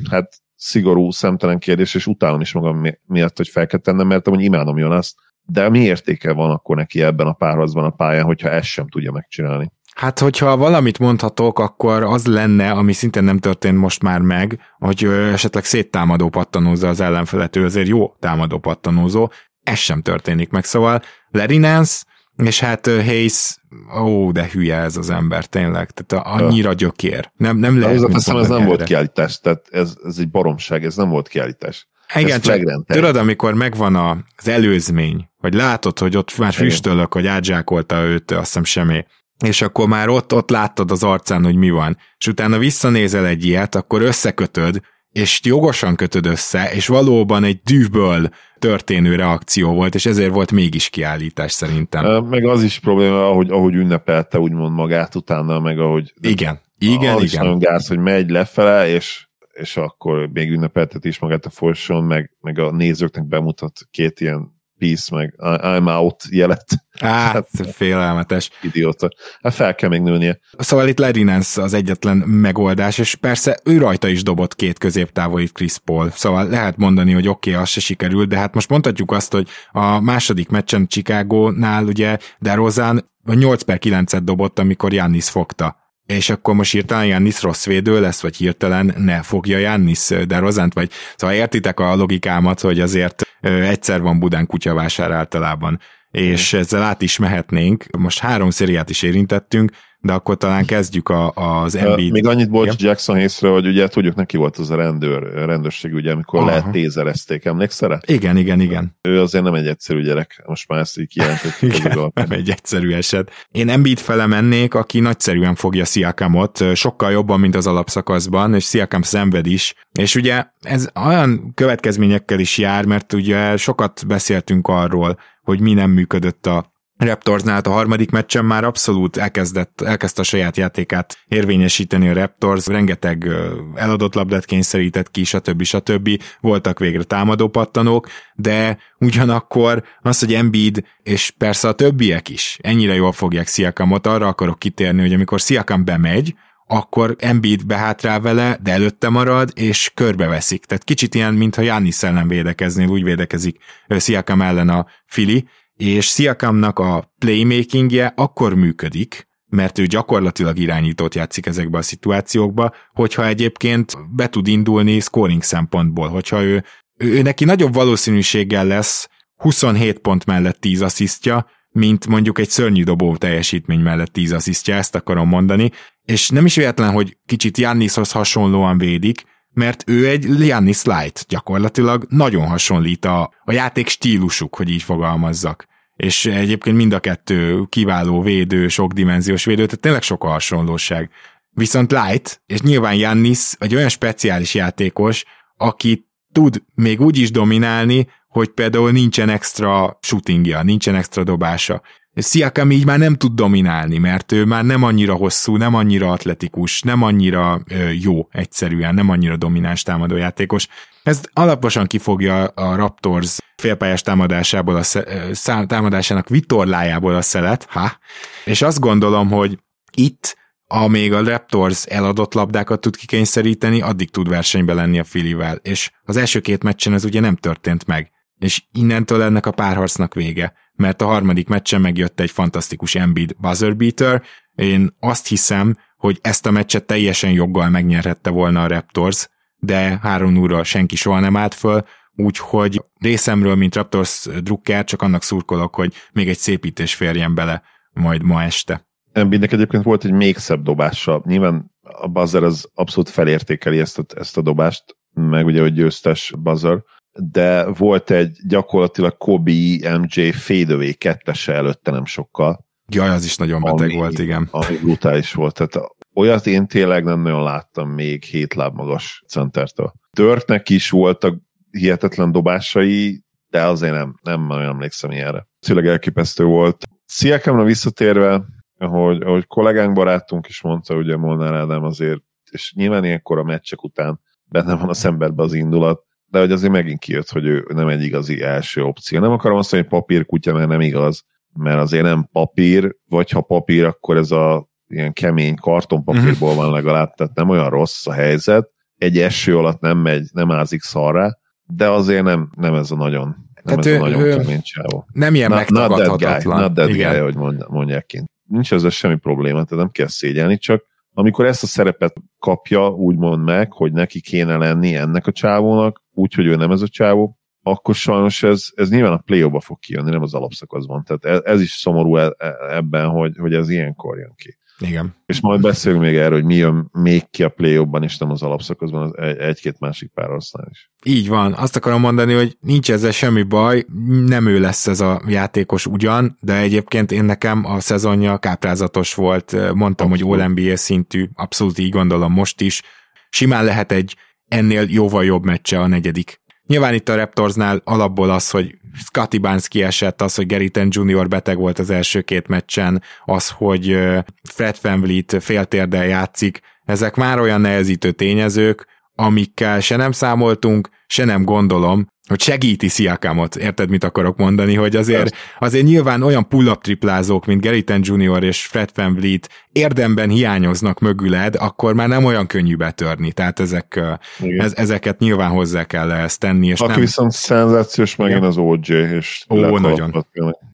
Speaker 2: hát szigorú, szemtelen kérdés, és utálom is magam miatt, hogy fel kell tennem, mert amúgy imádom Jonaszt, de mi értéke van akkor neki ebben a párharcban a pályán, hogyha ezt sem tudja megcsinálni?
Speaker 1: Hát, hogyha valamit mondhatok, akkor az lenne, ami szintén nem történt most már meg, hogy esetleg széttámadó pattanózza az ellenfelet, ő azért jó támadó pattanózó, ez sem történik meg, szóval Larry Nance, és hát Hayes, ó, de hülye ez az ember, tényleg, tehát annyira gyökér. Nem, nem lehet.
Speaker 2: Ez, ez nem volt kiállítás, tehát ez, ez egy baromság, ez nem volt kiállítás.
Speaker 1: Igen, csak tudod, amikor megvan az előzmény, hogy látod, hogy ott már füstölök, hogy átzsákolta őt, azt hiszem semmi, és akkor már ott, ott láttad az arcán, hogy mi van, és utána visszanézel egy ilyet, akkor összekötöd, és jogosan kötöd össze, és valóban egy dűből történő reakció volt, és ezért volt mégis kiállítás szerintem.
Speaker 2: Meg az is probléma, ahogy, ahogy ünnepelte úgymond magát utána, meg ahogy...
Speaker 1: Igen, igen,
Speaker 2: az
Speaker 1: igen.
Speaker 2: is nagyon gáz, hogy megy lefele, és és akkor még ünnepeltet is magát a folyosón, meg, meg a nézőknek bemutat két ilyen peace, meg I'm out jelet.
Speaker 1: Á, hát, félelmetes.
Speaker 2: Idióta. Hát fel kell még nőnie.
Speaker 1: Szóval itt Nance az egyetlen megoldás, és persze ő rajta is dobott két középtávolit Chris Paul. Szóval lehet mondani, hogy oké, okay, az se sikerült, de hát most mondhatjuk azt, hogy a második meccsen Chicago-nál ugye DeRozan 8 per 9-et dobott, amikor Jannis fogta és akkor most hirtelen Jannis rossz védő lesz, vagy hirtelen ne fogja Jannis de Rozánt, vagy. Szóval értitek a logikámat, hogy azért egyszer van Budán kutyavásár általában, és ezzel át is mehetnénk. Most három szériát is érintettünk, de akkor talán kezdjük a, az Embiid.
Speaker 2: Még annyit bocs ja. Jackson észre, hogy ugye tudjuk, neki volt az a rendőr, rendőrség, ugye, amikor Aha. lehet tézerezték, emlékszel rá?
Speaker 1: Igen, igen, igen.
Speaker 2: Ő azért nem egy egyszerű gyerek, most már ezt így kijelentett. [LAUGHS]
Speaker 1: nem egy egyszerű eset. Én Embiid fele mennék, aki nagyszerűen fogja Sziakamot, sokkal jobban, mint az alapszakaszban, és Sziakam szenved is, és ugye ez olyan következményekkel is jár, mert ugye sokat beszéltünk arról, hogy mi nem működött a Raptorsnál a harmadik meccsen már abszolút elkezdett, elkezdte a saját játékát érvényesíteni a Raptors, rengeteg eladott labdát kényszerített ki, stb. stb. Voltak végre támadó pattanók, de ugyanakkor az, hogy Embiid és persze a többiek is ennyire jól fogják Sziakamot, arra akarok kitérni, hogy amikor Sziakam bemegy, akkor Embiid behátrál vele, de előtte marad, és körbeveszik. Tehát kicsit ilyen, mintha Jannis ellen védekeznél, úgy védekezik Sziakam ellen a Fili, és Sziakamnak a playmakingje akkor működik, mert ő gyakorlatilag irányítót játszik ezekbe a szituációkba, hogyha egyébként be tud indulni scoring szempontból, hogyha ő, ő neki nagyobb valószínűséggel lesz 27 pont mellett 10 asszisztja, mint mondjuk egy szörnyű dobó teljesítmény mellett 10 asszisztja, ezt akarom mondani, és nem is véletlen, hogy kicsit Jannishoz hasonlóan védik, mert ő egy Giannis Light, gyakorlatilag nagyon hasonlít a, a játék stílusuk, hogy így fogalmazzak. És egyébként mind a kettő kiváló védő, sokdimenziós védő, tehát tényleg sok a hasonlóság. Viszont Light, és nyilván Jannis egy olyan speciális játékos, aki tud még úgy is dominálni, hogy például nincsen extra shootingja, nincsen extra dobása. Siakam így már nem tud dominálni, mert ő már nem annyira hosszú, nem annyira atletikus, nem annyira jó egyszerűen, nem annyira domináns támadójátékos. Ez alaposan kifogja a Raptors félpályás támadásából a sze, támadásának vitorlájából a szelet, ha, és azt gondolom, hogy itt amíg a Raptors eladott labdákat tud kikényszeríteni, addig tud versenybe lenni a Filivel, és az első két meccsen ez ugye nem történt meg. És innentől ennek a párharcnak vége, mert a harmadik meccsen megjött egy fantasztikus Embiid buzzer beater, én azt hiszem, hogy ezt a meccset teljesen joggal megnyerhette volna a Raptors, de 3 0 senki soha nem állt föl, úgyhogy részemről, mint Raptors drukker, csak annak szurkolok, hogy még egy szépítés férjen bele majd ma este.
Speaker 2: Embiidnek egyébként volt egy még szebb dobása. Nyilván a buzzer az abszolút felértékeli ezt a, ezt a dobást, meg ugye, hogy győztes buzzer, de volt egy gyakorlatilag Kobe MJ fadeaway kettese előtte nem sokkal.
Speaker 1: Jaj, az is nagyon beteg ami, volt, igen.
Speaker 2: Ami brutális volt. Tehát olyat én tényleg nem nagyon láttam még hét láb magas centertől. Dörknek is voltak hihetetlen dobásai, de azért nem, nem nagyon emlékszem ilyenre. Tényleg elképesztő volt. Sziakamra visszatérve, ahogy, ahogy kollégánk, barátunk is mondta, ugye Molnár Ádám azért, és nyilván ilyenkor a meccsek után benne van a emberbe az indulat, de hogy azért megint kijött, hogy ő nem egy igazi első opció. Nem akarom azt mondani, hogy papírkutya, mert nem igaz, mert azért nem papír, vagy ha papír, akkor ez a ilyen kemény kartonpapírból van legalább, tehát nem olyan rossz a helyzet. Egy eső alatt nem megy, nem ázik szarra, de azért nem, nem ez a nagyon, nem tehát ez ő, a nagyon ő, kemény csávó.
Speaker 1: Nem ilyen not.
Speaker 2: Not that guy, not that guy, hogy mondják kint. Nincs ezzel semmi probléma, tehát nem kell szégyelni, csak amikor ezt a szerepet kapja, úgymond meg, hogy neki kéne lenni ennek a csávónak, úgy, hogy ő nem ez a csávó, akkor sajnos ez, ez nyilván a play ba fog kijönni, nem az alapszakaszban. Tehát ez, ez is szomorú e, e, ebben, hogy, hogy ez ilyenkor jön ki.
Speaker 1: Igen.
Speaker 2: És majd beszélünk még erről, hogy mi jön még ki a play ban és nem az alapszakaszban, az egy-két másik párharcnál is.
Speaker 1: Így van. Azt akarom mondani, hogy nincs ezzel semmi baj, nem ő lesz ez a játékos ugyan, de egyébként én nekem a szezonja káprázatos volt, mondtam, abszolút. hogy All-NBA szintű, abszolút így gondolom most is. Simán lehet egy ennél jóval jobb meccse a negyedik. Nyilván itt a Raptorsnál alapból az, hogy Scotty Barnes kiesett, az, hogy Geriten Junior beteg volt az első két meccsen, az, hogy Fred VanVleet féltérdel játszik, ezek már olyan nehezítő tényezők, amikkel se nem számoltunk, se nem gondolom, hogy segíti Sziakámot, érted, mit akarok mondani, hogy azért, azért nyilván olyan pull-up triplázók, mint Geriten Junior és Fred Van Vliet érdemben hiányoznak mögüled, akkor már nem olyan könnyű betörni, tehát ezek, ez, ezeket nyilván hozzá kell ezt tenni. És
Speaker 2: Aki
Speaker 1: nem...
Speaker 2: viszont szenzációs megint az OJ, és
Speaker 1: Ó, nagyon.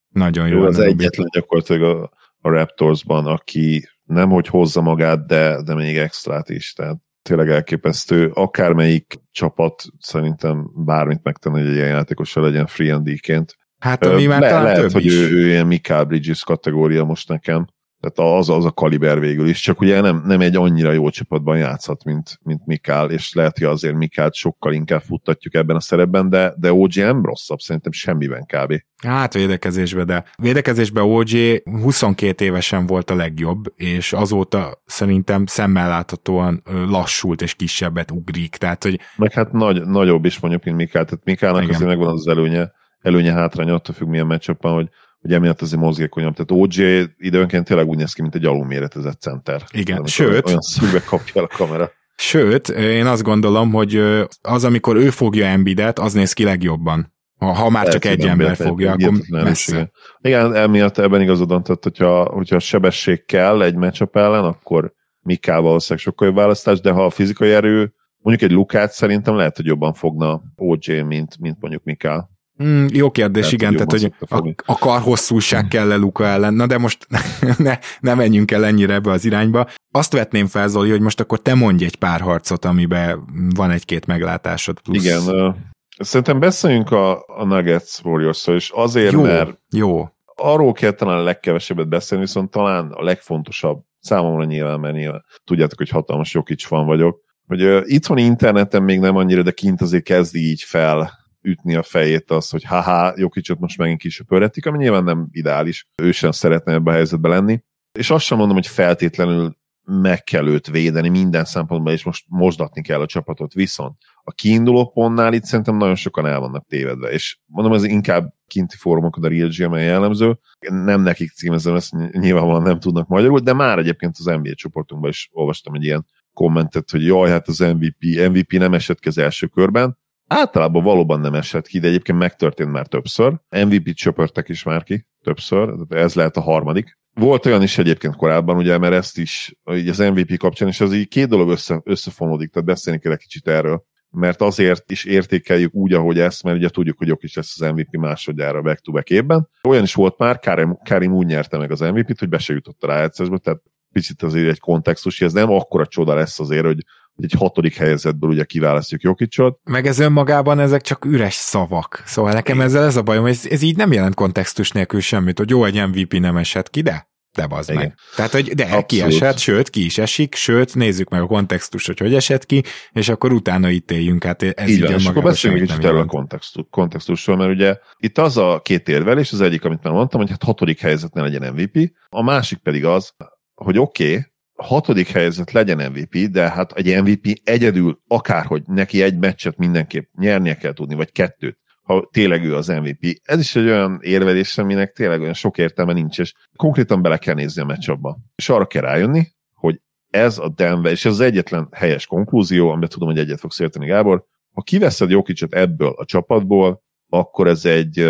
Speaker 1: Nagyon jó.
Speaker 2: Az egyetlen gyakorlatilag a, a Raptorsban, aki nem hogy hozza magát, de, de még extrát is, tehát tényleg elképesztő. Akármelyik csapat szerintem bármit megtenni, hogy egy ilyen játékossal legyen free and ként.
Speaker 1: Hát ami már Le, talán
Speaker 2: lehet,
Speaker 1: több
Speaker 2: hogy
Speaker 1: is.
Speaker 2: Ő, ő ilyen Mikael Bridges kategória most nekem. Tehát az, az a kaliber végül is, csak ugye nem, nem egy annyira jó csapatban játszhat, mint, mint Mikál, és lehet, hogy azért Mikált sokkal inkább futtatjuk ebben a szerepben, de, de OG nem rosszabb, szerintem semmiben kb.
Speaker 1: Hát védekezésben, de védekezésben OG 22 évesen volt a legjobb, és azóta szerintem szemmel láthatóan lassult és kisebbet ugrik, tehát hogy...
Speaker 2: Meg hát nagy, nagyobb is mondjuk, mint Mikál, tehát Mikálnak azért megvan az előnye, előnye hátránya, attól függ milyen meccsapban, hogy hogy emiatt azért mozgékonyabb. Tehát OJ időnként tényleg úgy néz ki, mint egy alulméretezett center.
Speaker 1: Igen, Amikor sőt...
Speaker 2: Olyan szűkbe kapja el a kamera.
Speaker 1: Sőt, én azt gondolom, hogy az, amikor ő fogja Embidet, az néz ki legjobban. Ha, ha már Lehet, csak egy ember fogja, akkor messze.
Speaker 2: Igen, emiatt ebben igazad van, tehát hogyha, hogyha sebesség kell egy matchup ellen, akkor Mikál valószínűleg sokkal jobb választás, de ha a fizikai erő, mondjuk egy Lukát szerintem lehet, hogy jobban fogna OJ, mint, mint mondjuk Mikál.
Speaker 1: Mm, jó kérdés, tehát, igen, tehát hogy a, a karhosszúság kell -e Luka ellen, na de most [LAUGHS] ne, ne menjünk el ennyire ebbe az irányba. Azt vetném fel, Zoli, hogy most akkor te mondj egy pár harcot, amiben van egy-két meglátásod.
Speaker 2: Plusz. Igen, uh, szerintem beszéljünk a, a Nuggets warriors és azért,
Speaker 1: jó,
Speaker 2: mert
Speaker 1: jó.
Speaker 2: arról kell talán a legkevesebbet beszélni, viszont talán a legfontosabb számomra nyilván, mert nyilván tudjátok, hogy hatalmas Jokic van vagyok, hogy uh, itthoni interneten még nem annyira, de kint azért kezdi így fel ütni a fejét az, hogy haha, jó kicsit most megint kisöpörhetik, ami nyilván nem ideális, ő sem szeretne ebbe a helyzetbe lenni. És azt sem mondom, hogy feltétlenül meg kell őt védeni minden szempontból, és most mosdatni kell a csapatot. Viszont a kiinduló pontnál itt szerintem nagyon sokan el vannak tévedve, és mondom, ez inkább kinti fórumokon a Real GM jellemző, nem nekik címezem, ezt nyilvánvalóan nem tudnak magyarul, de már egyébként az NBA csoportunkban is olvastam egy ilyen kommentet, hogy jaj, hát az MVP, MVP nem esett ki az első körben, Általában valóban nem esett ki, de egyébként megtörtént már többször. MVP-t is már ki többször, ez lehet a harmadik. Volt olyan is egyébként korábban, ugye, mert ezt is, így az MVP kapcsán, és az így két dolog össze, összefonódik, tehát beszélni kell egy kicsit erről mert azért is értékeljük úgy, ahogy ezt, mert ugye tudjuk, hogy Jokic lesz az MVP másodjára back to back évben. Olyan is volt már, Karim, Karim úgy nyerte meg az MVP-t, hogy be se jutott a rájátszásba, tehát picit azért egy kontextus, hogy ez nem akkora csoda lesz azért, hogy egy hatodik helyezetből ugye kiválasztjuk Jokicsot.
Speaker 1: Meg ez önmagában ezek csak üres szavak. Szóval nekem ezzel ez a bajom, ez, ez így nem jelent kontextus nélkül semmit, hogy jó, egy MVP nem esett ki, de de bazd Igen. meg. Tehát, hogy de Abszolút. kiesett, sőt, ki is esik, sőt, nézzük meg a kontextust, hogy hogy esett ki, és akkor utána ítéljünk. Hát ez így, így van,
Speaker 2: és akkor beszéljünk kicsit erről a kontextus, kontextusról, mert ugye itt az a két érvelés, az egyik, amit már mondtam, hogy hát hatodik helyzet ne legyen MVP, a másik pedig az, hogy oké, okay, hatodik helyzet legyen MVP, de hát egy MVP egyedül akárhogy neki egy meccset mindenképp nyernie kell tudni, vagy kettőt, ha tényleg ő az MVP. Ez is egy olyan érvelés, aminek tényleg olyan sok értelme nincs, és konkrétan bele kell nézni a meccsabba. És arra kell rájönni, hogy ez a Denver, és ez az egyetlen helyes konklúzió, amiben tudom, hogy egyet fogsz érteni, Gábor, ha kiveszed Jokicot ebből a csapatból, akkor ez egy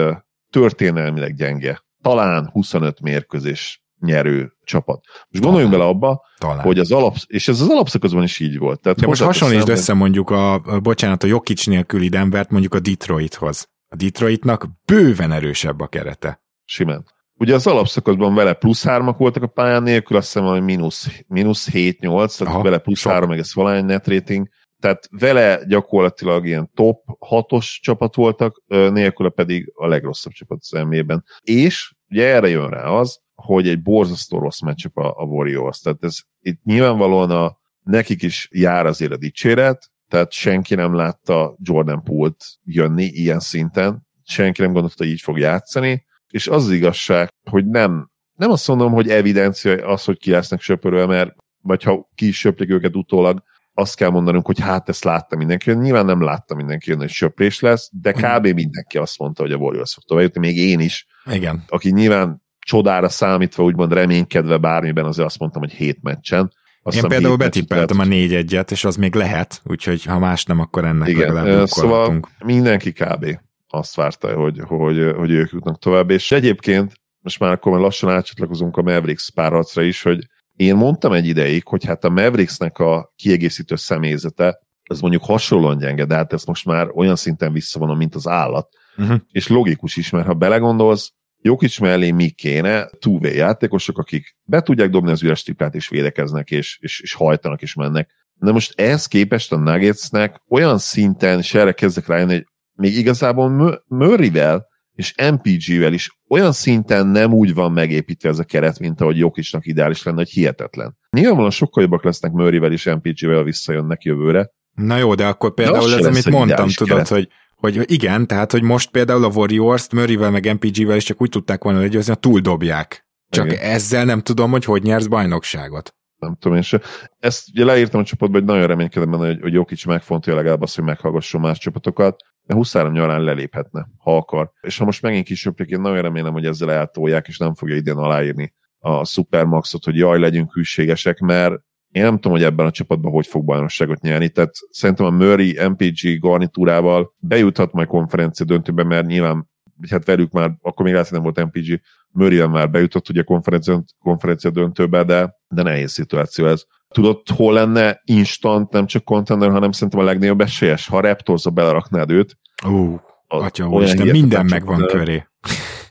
Speaker 2: történelmileg gyenge, talán 25 mérkőzés nyerő csapat. Most gondoljunk bele abba, Talán. hogy az alap, és ez az alapszakaszban is így volt.
Speaker 1: Tehát De most hasonlítsd össze mondjuk a, a, bocsánat, a Jokic nélküli Denvert mondjuk a Detroithoz. A Detroitnak bőven erősebb a kerete.
Speaker 2: Simán. Ugye az alapszakaszban vele plusz hármak voltak a pályán nélkül, azt hiszem, hogy mínusz, mínusz 7-8, tehát Aha, vele plusz sok. 3, meg ez valány net rating. Tehát vele gyakorlatilag ilyen top 6-os csapat voltak, nélküle pedig a legrosszabb csapat az NBA-ben. És ugye erre jön rá az, hogy egy borzasztó rossz meccsük a, a Warriors. Tehát ez itt nyilvánvalóan a, nekik is jár azért a dicséret, tehát senki nem látta Jordan Poole-t jönni ilyen szinten, senki nem gondolta, hogy így fog játszani, és az, az igazság, hogy nem, nem azt mondom, hogy evidencia az, hogy ki lesznek söpörő, mert vagy ha ki is söplik őket utólag, azt kell mondanunk, hogy hát ezt látta mindenki. Nyilván nem látta mindenki, hogy söprés lesz, de kb. mindenki azt mondta, hogy a Warriors fog tovább még én is.
Speaker 1: Igen.
Speaker 2: Aki nyilván csodára számítva, úgymond reménykedve bármiben, azért azt mondtam, hogy hét meccsen.
Speaker 1: Azt Én például betippeltem a négy egyet, és az még lehet, úgyhogy ha más nem, akkor ennek
Speaker 2: Igen, legalább szóval mindenki kb. azt várta, hogy, hogy, hogy ők jutnak tovább, és egyébként most már akkor lassan átcsatlakozunk a Mavericks párharcra is, hogy én mondtam egy ideig, hogy hát a Mavericksnek a kiegészítő személyzete, az mondjuk hasonlóan gyenge, de hát ezt most már olyan szinten visszavonom, mint az állat. Uh-huh. És logikus is, mert ha belegondolsz, Jokic mellé mi kéne two játékosok, akik be tudják dobni az üres triplát, és védekeznek, és, és, és hajtanak, és mennek. De most ehhez képest a Nuggetsnek olyan szinten, és erre kezdek rájönni, hogy még igazából Murrayvel és MPG-vel is olyan szinten nem úgy van megépítve ez a keret, mint ahogy Jokicnak ideális lenne, hogy hihetetlen. Nyilvánvalóan sokkal jobbak lesznek Murrayvel és MPG-vel visszajönnek jövőre.
Speaker 1: Na jó, de akkor például de ez, amit mondtam, tudod, keret. hogy hogy igen, tehát, hogy most például a Warriors-t Murrayvel meg MPG-vel is csak úgy tudták volna legyőzni, túl dobják. Csak igen. ezzel nem tudom, hogy hogy nyersz bajnokságot.
Speaker 2: Nem tudom én se. Ezt ugye leírtam a csapatba, hogy nagyon reménykedem benne, hogy, hogy Jokic megfontolja legalább azt, hogy meghallgasson más csapatokat, de 23 nyarán leléphetne, ha akar. És ha most megint kisöprik, én nagyon remélem, hogy ezzel eltolják, és nem fogja idén aláírni a Supermaxot, hogy jaj, legyünk hűségesek, mert én nem tudom, hogy ebben a csapatban hogy fog bajnokságot nyerni, tehát szerintem a Murray MPG garnitúrával bejuthat majd konferencia döntőbe, mert nyilván hát velük már, akkor még nem volt MPG, murray már bejutott ugye konferencia, konferencia döntőbe, de, de nehéz szituáció ez. Tudod, hol lenne instant, nem csak contender, hanem szerintem a legnagyobb esélyes, ha Raptors-a beleraknád őt,
Speaker 1: uh. Atya úristen, minden megvan köré.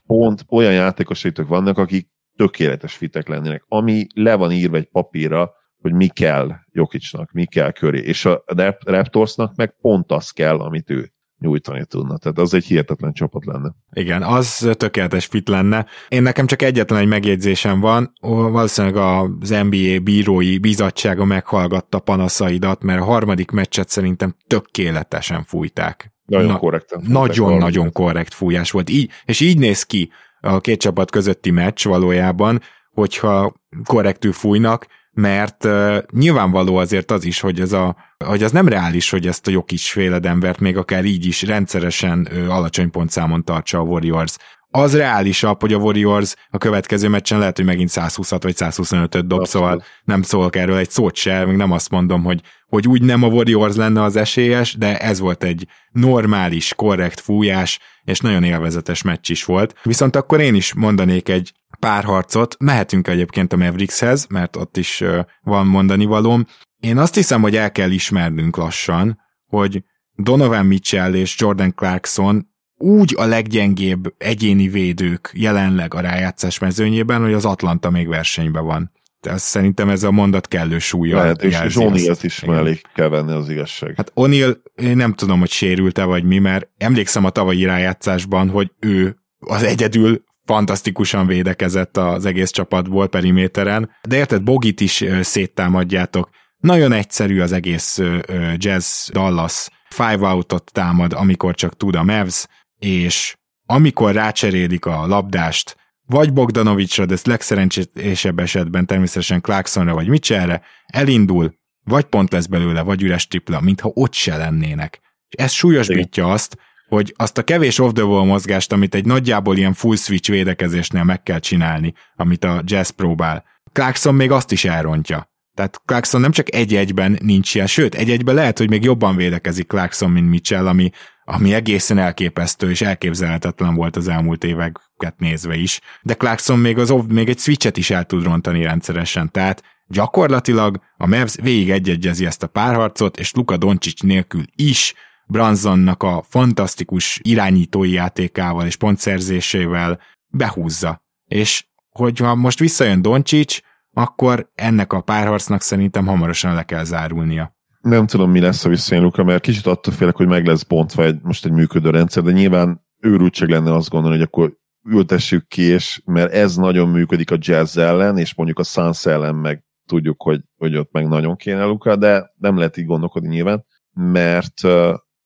Speaker 2: Pont olyan játékosaitok vannak, akik tökéletes fitek lennének, ami le van írva egy papírra, hogy mi kell Jokicsnak, mi kell köré, és a Raptorsnak meg pont az kell, amit ő nyújtani tudna. Tehát az egy hihetetlen csapat lenne.
Speaker 1: Igen, az tökéletes fit lenne. Én nekem csak egyetlen egy megjegyzésem van, valószínűleg az NBA bírói bizottsága meghallgatta panaszaidat, mert a harmadik meccset szerintem tökéletesen fújták.
Speaker 2: Nagyon Na, korrekten.
Speaker 1: Nagyon-nagyon korrekt fújás volt. Így, és így néz ki a két csapat közötti meccs valójában, hogyha korrektül fújnak, mert uh, nyilvánvaló azért az is, hogy, ez a, hogy az nem reális, hogy ezt a Jokic féle Denvert még akár így is rendszeresen uh, alacsony pontszámon tartsa a Warriors. Az reálisabb, hogy a Warriors a következő meccsen lehet, hogy megint 120 vagy 125-öt dob, szóval nem szólok erről egy szót se, még nem azt mondom, hogy, hogy úgy nem a Warriors lenne az esélyes, de ez volt egy normális, korrekt fújás, és nagyon élvezetes meccs is volt. Viszont akkor én is mondanék egy párharcot. Mehetünk egyébként a Maverickshez, mert ott is van mondani valóm. Én azt hiszem, hogy el kell ismernünk lassan, hogy Donovan Mitchell és Jordan Clarkson úgy a leggyengébb egyéni védők jelenleg a rájátszás mezőnyében, hogy az Atlanta még versenyben van. Tehát szerintem ez a mondat kellő súlya.
Speaker 2: Lehet, és, és O'Neill-t is mellé kell venni az igazság.
Speaker 1: Hát O'Neill, én nem tudom, hogy sérült-e vagy mi, mert emlékszem a tavalyi rájátszásban, hogy ő az egyedül fantasztikusan védekezett az egész csapatból periméteren, de érted, Bogit is széttámadjátok. Nagyon egyszerű az egész Jazz Dallas five outot támad, amikor csak tud a Mavs, és amikor rácserélik a labdást, vagy Bogdanovicsra, de ez legszerencsésebb esetben természetesen Clarksonra vagy Mitchellre, elindul, vagy pont lesz belőle, vagy üres tripla, mintha ott se lennének. És ez súlyosbítja azt, hogy azt a kevés off-the-wall mozgást, amit egy nagyjából ilyen full switch védekezésnél meg kell csinálni, amit a Jazz próbál, Clarkson még azt is elrontja. Tehát Clarkson nem csak egy-egyben nincs ilyen, sőt, egy-egyben lehet, hogy még jobban védekezik Clarkson, mint Mitchell, ami, ami egészen elképesztő és elképzelhetetlen volt az elmúlt éveket nézve is. De Clarkson még, az, még egy switchet is el tud rontani rendszeresen, tehát gyakorlatilag a Mavs végig egyegyezi ezt a párharcot, és Luka Doncic nélkül is Bransonnak a fantasztikus irányítói játékával és pontszerzésével behúzza. És hogyha most visszajön Doncsics, akkor ennek a párharcnak szerintem hamarosan le kell zárulnia.
Speaker 2: Nem tudom, mi lesz a visszajön Luka, mert kicsit attól félek, hogy meg lesz bontva egy, most egy működő rendszer, de nyilván őrültség lenne azt gondolni, hogy akkor ültessük ki, és mert ez nagyon működik a jazz ellen, és mondjuk a Suns ellen meg tudjuk, hogy, hogy ott meg nagyon kéne Luka, de nem lehet így gondolkodni nyilván, mert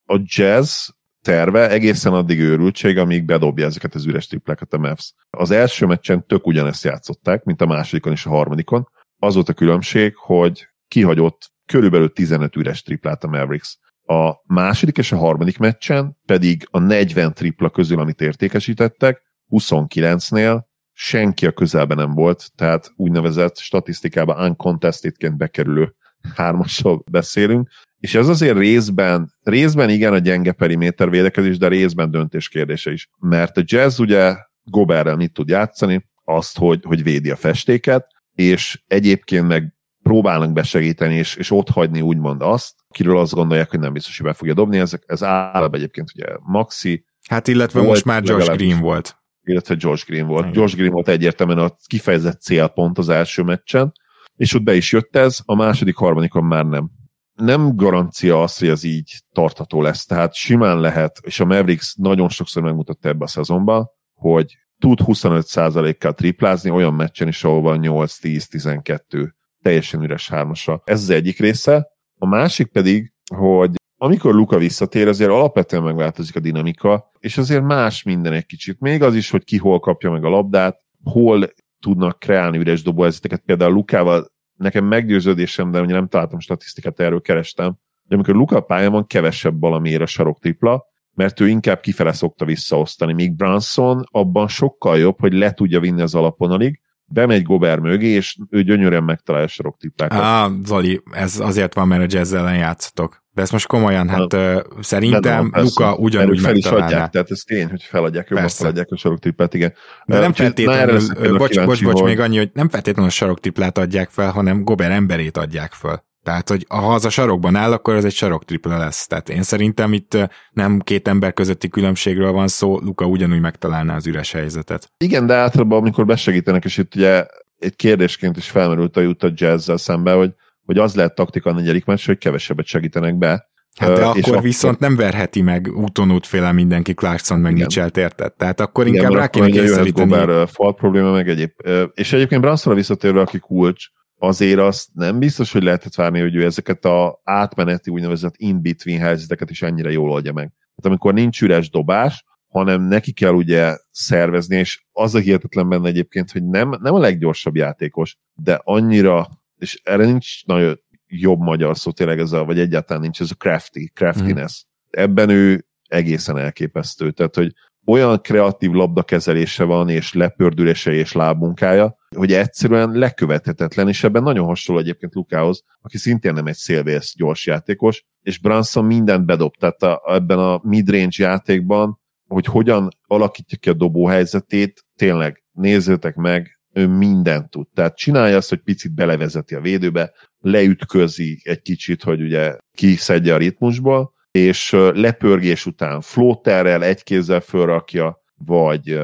Speaker 2: a jazz terve egészen addig őrültség, amíg bedobja ezeket az üres tripleket a Mavs. Az első meccsen tök ugyanezt játszották, mint a másodikon és a harmadikon. Az volt a különbség, hogy kihagyott körülbelül 15 üres triplát a Mavericks. A második és a harmadik meccsen pedig a 40 tripla közül, amit értékesítettek, 29-nél senki a közelben nem volt, tehát úgynevezett statisztikában uncontestedként bekerülő hármasról beszélünk, és ez azért részben, részben igen a gyenge periméter védekezés, de részben döntés kérdése is. Mert a jazz ugye Goberrel mit tud játszani? Azt, hogy, hogy védi a festéket, és egyébként meg próbálnak besegíteni, és, és ott hagyni úgymond azt, akiről azt gondolják, hogy nem biztos, hogy be fogja dobni. Ez, ez általában egyébként ugye Maxi.
Speaker 1: Hát illetve volt, most már Josh Green volt.
Speaker 2: Illetve Josh Green volt. Igen. Josh Green volt egyértelműen a kifejezett célpont az első meccsen, és ott be is jött ez, a második, harmadikon már nem nem garancia az, hogy ez így tartható lesz. Tehát simán lehet, és a Mavericks nagyon sokszor megmutatta ebbe a szezonban, hogy tud 25%-kal triplázni olyan meccsen is, ahol van 8-10-12 teljesen üres hármasa. Ez az egyik része. A másik pedig, hogy amikor Luka visszatér, azért alapvetően megváltozik a dinamika, és azért más minden egy kicsit. Még az is, hogy ki hol kapja meg a labdát, hol tudnak kreálni üres dobóhelyzeteket. Például Lukával nekem meggyőződésem, de ugye nem találtam statisztikát, erről kerestem, de amikor Luka pályán van, kevesebb valamiért a sarok tripla, mert ő inkább kifele szokta visszaosztani, míg Branson abban sokkal jobb, hogy le tudja vinni az alaponalig, bemegy Gober mögé, és ő gyönyörűen megtalálja a saroktiplákat.
Speaker 1: Á, Zoli, ez azért van, mert a jazz ellen játszatok. De ezt most komolyan, hát uh, szerintem nem, Luka ugyanúgy
Speaker 2: fel is adják, tehát ez tény, hogy feladják, jobban feladják a saroktiplát, igen.
Speaker 1: De nem feltétlenül, bocs, bocs, bocs, még annyi, hogy nem feltétlenül a saroktiplát adják fel, hanem Gober emberét adják fel. Tehát, hogy ha az a sarokban áll, akkor az egy sarok tripla lesz. Tehát én szerintem itt nem két ember közötti különbségről van szó, Luka ugyanúgy megtalálná az üres helyzetet.
Speaker 2: Igen, de általában amikor besegítenek, és itt ugye egy kérdésként is felmerült a Utah jazz szembe, hogy, hogy az lehet taktika a negyedik meccs, hogy kevesebbet segítenek be,
Speaker 1: Hát de akkor, akkor viszont nem verheti meg úton féle mindenki Clarkson meg Mitchell-t érted. Tehát akkor inkább igen, rá kéne kényszeríteni.
Speaker 2: Gobert fal probléma meg egyéb. És egyébként Bransonra visszatérve, aki kulcs, azért azt nem biztos, hogy lehetett várni, hogy ő ezeket a átmeneti úgynevezett in-between helyzeteket is ennyire jól oldja meg. Tehát amikor nincs üres dobás, hanem neki kell ugye szervezni, és az a hihetetlen benne egyébként, hogy nem, nem a leggyorsabb játékos, de annyira, és erre nincs nagyon jobb magyar szó tényleg ez a, vagy egyáltalán nincs ez a crafty, craftiness. Mm. Ebben ő egészen elképesztő. Tehát, hogy olyan kreatív labdakezelése van, és lepördülése és lábmunkája, hogy egyszerűen lekövethetetlen, és ebben nagyon hasonló egyébként Lukához, aki szintén nem egy szélvész gyors játékos, és Branson mindent bedob, tehát a, ebben a midrange játékban, hogy hogyan alakítja ki a dobó helyzetét, tényleg nézzétek meg, ő mindent tud. Tehát csinálja azt, hogy picit belevezeti a védőbe, leütközi egy kicsit, hogy ugye kiszedje a ritmusból, és lepörgés után flóterrel egy kézzel fölrakja, vagy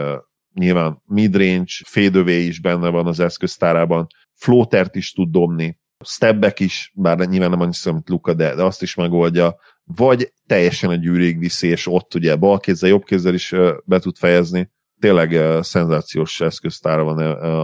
Speaker 2: nyilván midrange, fade is benne van az eszköztárában, flótert is tud dobni, stebbek is, bár nyilván nem annyira, mint Luka, de, de azt is megoldja, vagy teljesen a gyűrűig viszi, és ott ugye bal kézzel, jobb kézzel is be tud fejezni. Tényleg uh, szenzációs eszköztára van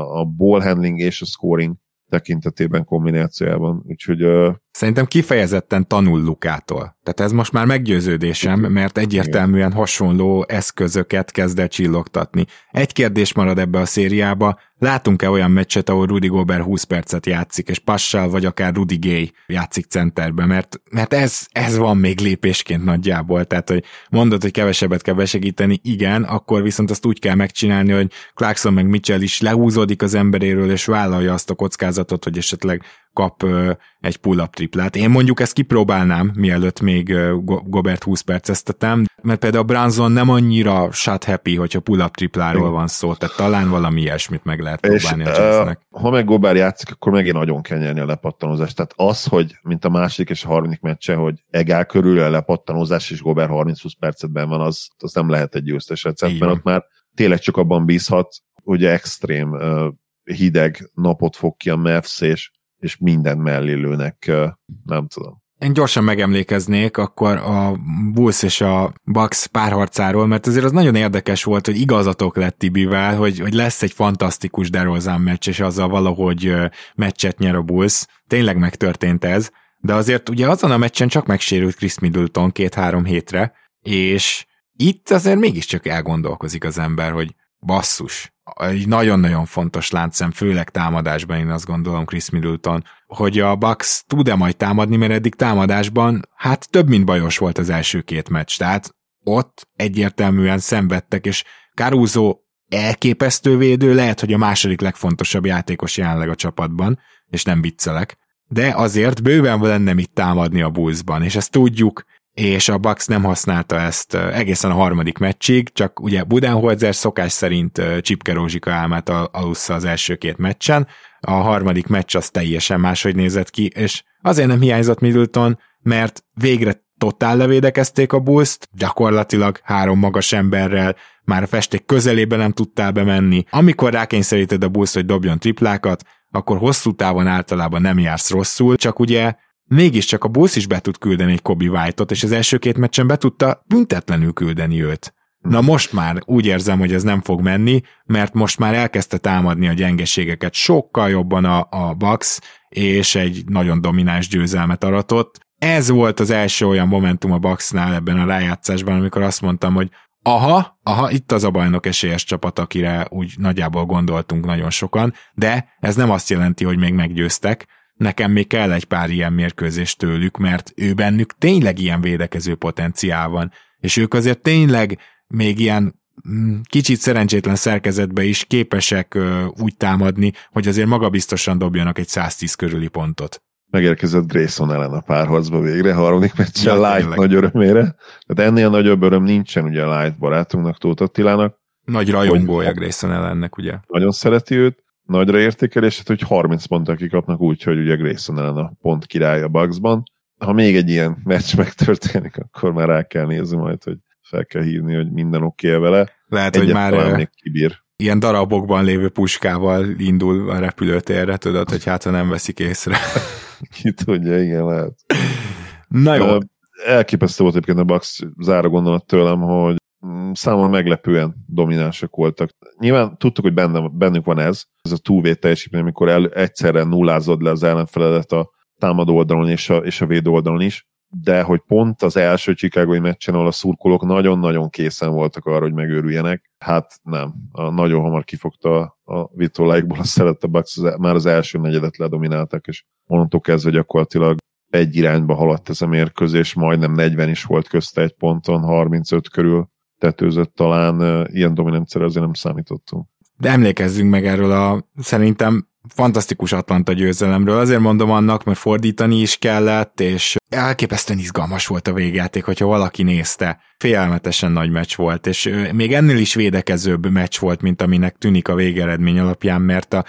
Speaker 2: a ball handling és a scoring tekintetében, kombinációjában. Úgyhogy, uh...
Speaker 1: Szerintem kifejezetten tanul Lukától. Tehát ez most már meggyőződésem, mert egyértelműen hasonló eszközöket kezd el csillogtatni. Egy kérdés marad ebbe a szériába, látunk-e olyan meccset, ahol Rudy Gobert 20 percet játszik, és Passal vagy akár Rudy Gay játszik centerbe, mert, mert ez, ez van még lépésként nagyjából, tehát hogy mondod, hogy kevesebbet kell besegíteni, igen, akkor viszont azt úgy kell megcsinálni, hogy Clarkson meg Mitchell is lehúzódik az emberéről, és vállalja azt a kockázatot, hogy esetleg kap egy pull-up triplát. Én mondjuk ezt kipróbálnám, mielőtt még Gobert 20 perceztetem, mert például Branson nem annyira shot happy, hogyha pull-up tripláról van szó, tehát talán valami ilyesmit meg lehet próbálni és, a jazznek.
Speaker 2: Ha meg Gobert játszik, akkor megint nagyon kell nyerni a lepattanózást. Tehát az, hogy mint a második és a harmadik meccse, hogy egál körül a lepattanózás, és Gobert 30-20 percetben van, az, az nem lehet egy győztes recept, mert ott már tényleg csak abban bízhat, hogy extrém hideg napot fog ki a Mavs, és és minden mellélőnek, nem tudom.
Speaker 1: Én gyorsan megemlékeznék akkor a Bulls és a Bucks párharcáról, mert azért az nagyon érdekes volt, hogy igazatok lett Tibivel, hogy, hogy lesz egy fantasztikus DeRozan meccs, és azzal valahogy meccset nyer a Bulls. Tényleg megtörtént ez, de azért ugye azon a meccsen csak megsérült Chris Middleton két-három hétre, és itt azért mégiscsak elgondolkozik az ember, hogy basszus, egy nagyon-nagyon fontos láncszem, főleg támadásban én azt gondolom Chris Middleton, hogy a Bucks tud-e majd támadni, mert eddig támadásban hát több mint bajos volt az első két meccs, tehát ott egyértelműen szenvedtek, és Caruso elképesztő védő, lehet, hogy a második legfontosabb játékos jelenleg a csapatban, és nem viccelek, de azért bőven lenne mit támadni a Bullsban, és ezt tudjuk, és a Bucks nem használta ezt egészen a harmadik meccsig, csak ugye Budenholzer szokás szerint Csipke Rózsika álmát alussza az első két meccsen, a harmadik meccs az teljesen máshogy nézett ki, és azért nem hiányzott Middleton, mert végre totál levédekezték a bulls gyakorlatilag három magas emberrel, már a festék közelébe nem tudtál bemenni. Amikor rákényszeríted a Bulls, hogy dobjon triplákat, akkor hosszú távon általában nem jársz rosszul, csak ugye mégiscsak a Bulls is be tud küldeni egy Kobe White-ot, és az első két meccsen be tudta büntetlenül küldeni őt. Na most már úgy érzem, hogy ez nem fog menni, mert most már elkezdte támadni a gyengeségeket sokkal jobban a, a Bucks, és egy nagyon domináns győzelmet aratott. Ez volt az első olyan momentum a Bucksnál ebben a rájátszásban, amikor azt mondtam, hogy aha, aha, itt az a bajnok esélyes csapat, akire úgy nagyjából gondoltunk nagyon sokan, de ez nem azt jelenti, hogy még meggyőztek, nekem még kell egy pár ilyen mérkőzés tőlük, mert ő bennük tényleg ilyen védekező potenciál van, és ők azért tényleg még ilyen mm, kicsit szerencsétlen szerkezetbe is képesek úgy támadni, hogy azért magabiztosan dobjanak egy 110 körüli pontot.
Speaker 2: Megérkezett Grayson ellen a párharcba végre, harmadik meccsen ja, Light nagy örömére. Tehát ennél nagyobb öröm nincsen ugye a Light barátunknak, Tóth Attilának.
Speaker 1: Nagy rajongója Grayson ellennek, ugye?
Speaker 2: Nagyon szereti őt, nagyra értékelését, hogy 30 pontot kikapnak úgy, hogy ugye Grayson ellen a pont király a Bucksban. Ha még egy ilyen meccs megtörténik, akkor már rá kell nézni majd, hogy fel kell hívni, hogy minden oké okay vele.
Speaker 1: Lehet, Egyet hogy már még kibír. ilyen darabokban lévő puskával indul a repülőtérre, tudod, hogy hát ha nem veszik észre. [LAUGHS]
Speaker 2: Ki tudja, igen, lehet.
Speaker 1: Na jó.
Speaker 2: Elképesztő volt egyébként a Bucks záró gondolat tőlem, hogy számomra meglepően dominánsak voltak. Nyilván tudtuk, hogy benne, bennük van ez, ez a túvét teljesítmény, amikor el, egyszerre nullázod le az ellenfeledet a támadó oldalon és a, és a védő oldalon is, de hogy pont az első Chicagói meccsen, ahol a szurkolók nagyon-nagyon készen voltak arra, hogy megőrüljenek, hát nem. A, nagyon hamar kifogta a a szeret a Bucks, már az első negyedet ledomináltak, és onnantól kezdve gyakorlatilag egy irányba haladt ez a mérkőzés, majdnem 40 is volt közte egy ponton, 35 körül tetőzött talán, ilyen dominancere azért nem számítottunk.
Speaker 1: De emlékezzünk meg erről a szerintem fantasztikus Atlanta győzelemről. Azért mondom annak, mert fordítani is kellett, és elképesztően izgalmas volt a végjáték, hogyha valaki nézte. Félelmetesen nagy meccs volt, és még ennél is védekezőbb meccs volt, mint aminek tűnik a végeredmény alapján, mert a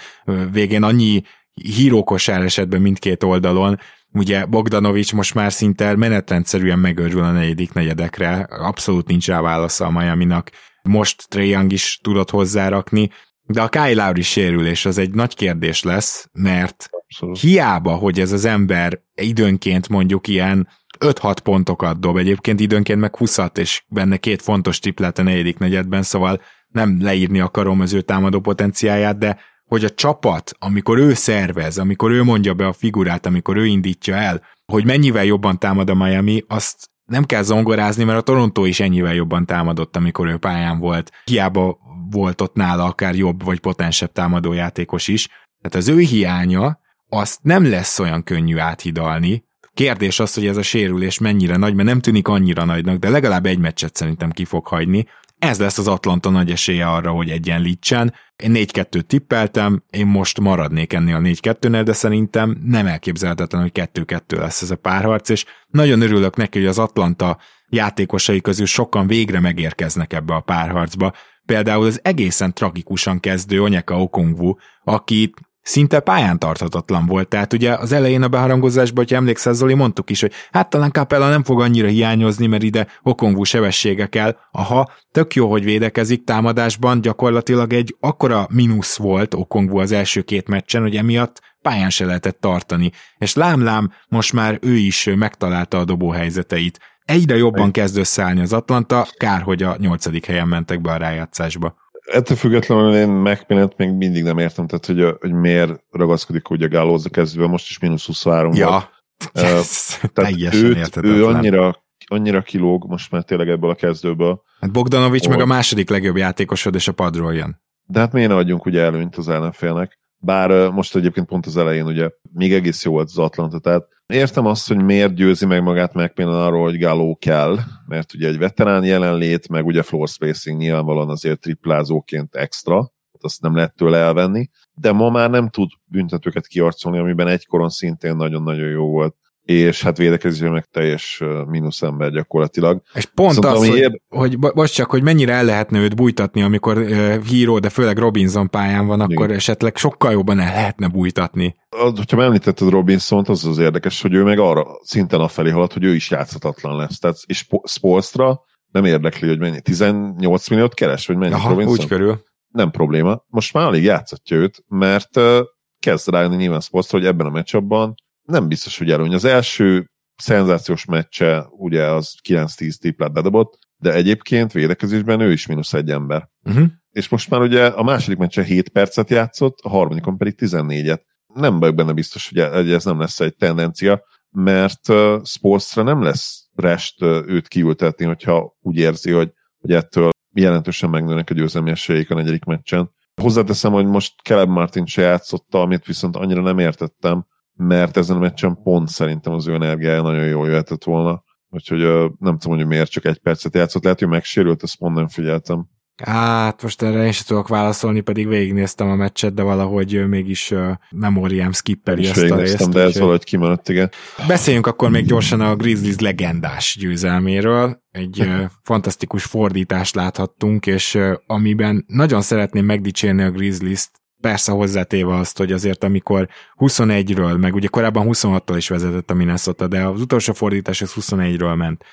Speaker 1: végén annyi hírókosár esetben mindkét oldalon, ugye Bogdanovics most már szinte menetrendszerűen megörül a negyedik negyedekre, abszolút nincs rá válasza a Miami-nak. Most Trae Young is tudott hozzárakni, de a Kyle Lowry sérülés az egy nagy kérdés lesz, mert Abszolút. hiába, hogy ez az ember időnként mondjuk ilyen 5-6 pontokat dob, egyébként időnként meg 20 és benne két fontos triplet a negyedik negyedben, szóval nem leírni akarom az ő támadó potenciáját, de hogy a csapat, amikor ő szervez, amikor ő mondja be a figurát, amikor ő indítja el, hogy mennyivel jobban támad a Miami, azt nem kell zongorázni, mert a Toronto is ennyivel jobban támadott, amikor ő pályán volt. Hiába volt ott nála akár jobb vagy potensebb támadójátékos is. Tehát az ő hiánya azt nem lesz olyan könnyű áthidalni. Kérdés az, hogy ez a sérülés mennyire nagy, mert nem tűnik annyira nagynak, de legalább egy meccset szerintem ki fog hagyni. Ez lesz az Atlanta nagy esélye arra, hogy egyenlítsen. Én 4-2 tippeltem, én most maradnék ennél a 4-2-nél, de szerintem nem elképzelhetetlen, hogy 2-2 lesz ez a párharc, és nagyon örülök neki, hogy az Atlanta játékosai közül sokan végre megérkeznek ebbe a párharcba. Például az egészen tragikusan kezdő Onyeka Okongwu, aki szinte pályán tarthatatlan volt. Tehát ugye az elején a beharangozásban, hogyha emlékszel, Zoli, mondtuk is, hogy hát talán Capella nem fog annyira hiányozni, mert ide Okongwu sebessége kell. Aha, tök jó, hogy védekezik támadásban, gyakorlatilag egy akkora mínusz volt Okongwu az első két meccsen, hogy emiatt pályán se lehetett tartani. És lám-lám, most már ő is megtalálta a dobóhelyzeteit. Egyre jobban kezd összeállni az Atlanta, kár, hogy a nyolcadik helyen mentek be a rájátszásba
Speaker 2: ettől függetlenül én megpinent még mindig nem értem, tehát hogy, hogy miért ragaszkodik úgy a Gálóz a kezdőben, most is mínusz 23
Speaker 1: ja.
Speaker 2: volt. [LAUGHS]
Speaker 1: Yes, tehát őt,
Speaker 2: ő annyira, annyira kilóg most már tényleg ebből a kezdőből.
Speaker 1: Hát Bogdanovics meg a második legjobb játékosod, és a padról jön.
Speaker 2: De hát miért ne adjunk ugye előnyt az ellenfélnek? Bár most egyébként pont az elején ugye még egész jó volt az Atlanta, tehát értem azt, hogy miért győzi meg magát például arról, hogy Gáló kell, mert ugye egy veterán jelenlét, meg ugye floor spacing nyilvánvalóan azért triplázóként extra, azt nem lehet tőle elvenni, de ma már nem tud büntetőket kiarcolni, amiben egykoron szintén nagyon-nagyon jó volt és hát védekezésben meg teljes mínusz ember gyakorlatilag.
Speaker 1: És pont Viszont, az, hogy, ér... hogy most csak, hogy mennyire el lehetne őt bújtatni, amikor uh, híró, de főleg Robinson pályán van, akkor Igen. esetleg sokkal jobban el lehetne bújtatni.
Speaker 2: Az, hogyha említetted Robinson-t, az az érdekes, hogy ő meg arra szinten afelé halad, hogy ő is játszhatatlan lesz. Tehát, és Spolstra nem érdekli, hogy mennyi, 18 milliót keres, vagy mennyi
Speaker 1: Aha, Robinson? úgy körül.
Speaker 2: Nem probléma. Most már alig játszatja őt, mert uh, kezd rájönni nyilván Spolstra, hogy ebben a meccsabban nem biztos, hogy előny. Az első szenzációs meccse, ugye az 9-10 triplát bedobott, de egyébként védekezésben ő is mínusz egy ember. Uh-huh. És most már ugye a második meccse 7 percet játszott, a harmadikon pedig 14-et. Nem vagyok benne biztos, hogy ez nem lesz egy tendencia, mert uh, Spolstra nem lesz rest uh, őt kiültetni, hogyha úgy érzi, hogy, hogy ettől jelentősen megnőnek a győzelmi esélyeik a negyedik meccsen. Hozzáteszem, hogy most Caleb Martin se játszotta, amit viszont annyira nem értettem, mert ezen a meccsen pont szerintem az ő energiája nagyon jól jöhetett volna. Úgyhogy nem tudom, hogy miért csak egy percet játszott, lehet, hogy megsérült, ezt pont nem figyeltem.
Speaker 1: Hát most erre én sem tudok válaszolni, pedig végignéztem a meccset, de valahogy mégis memóriám skippeli ezt a részt.
Speaker 2: de ez valahogy kimaradt, igen.
Speaker 1: Beszéljünk akkor még gyorsan a Grizzlies legendás győzelméről. Egy [LAUGHS] fantasztikus fordítást láthattunk, és amiben nagyon szeretném megdicsérni a Grizzlies-t, persze hozzátéve azt, hogy azért amikor 21-ről, meg ugye korábban 26-tól is vezetett a Minnesota, de az utolsó fordítás az 21-ről ment.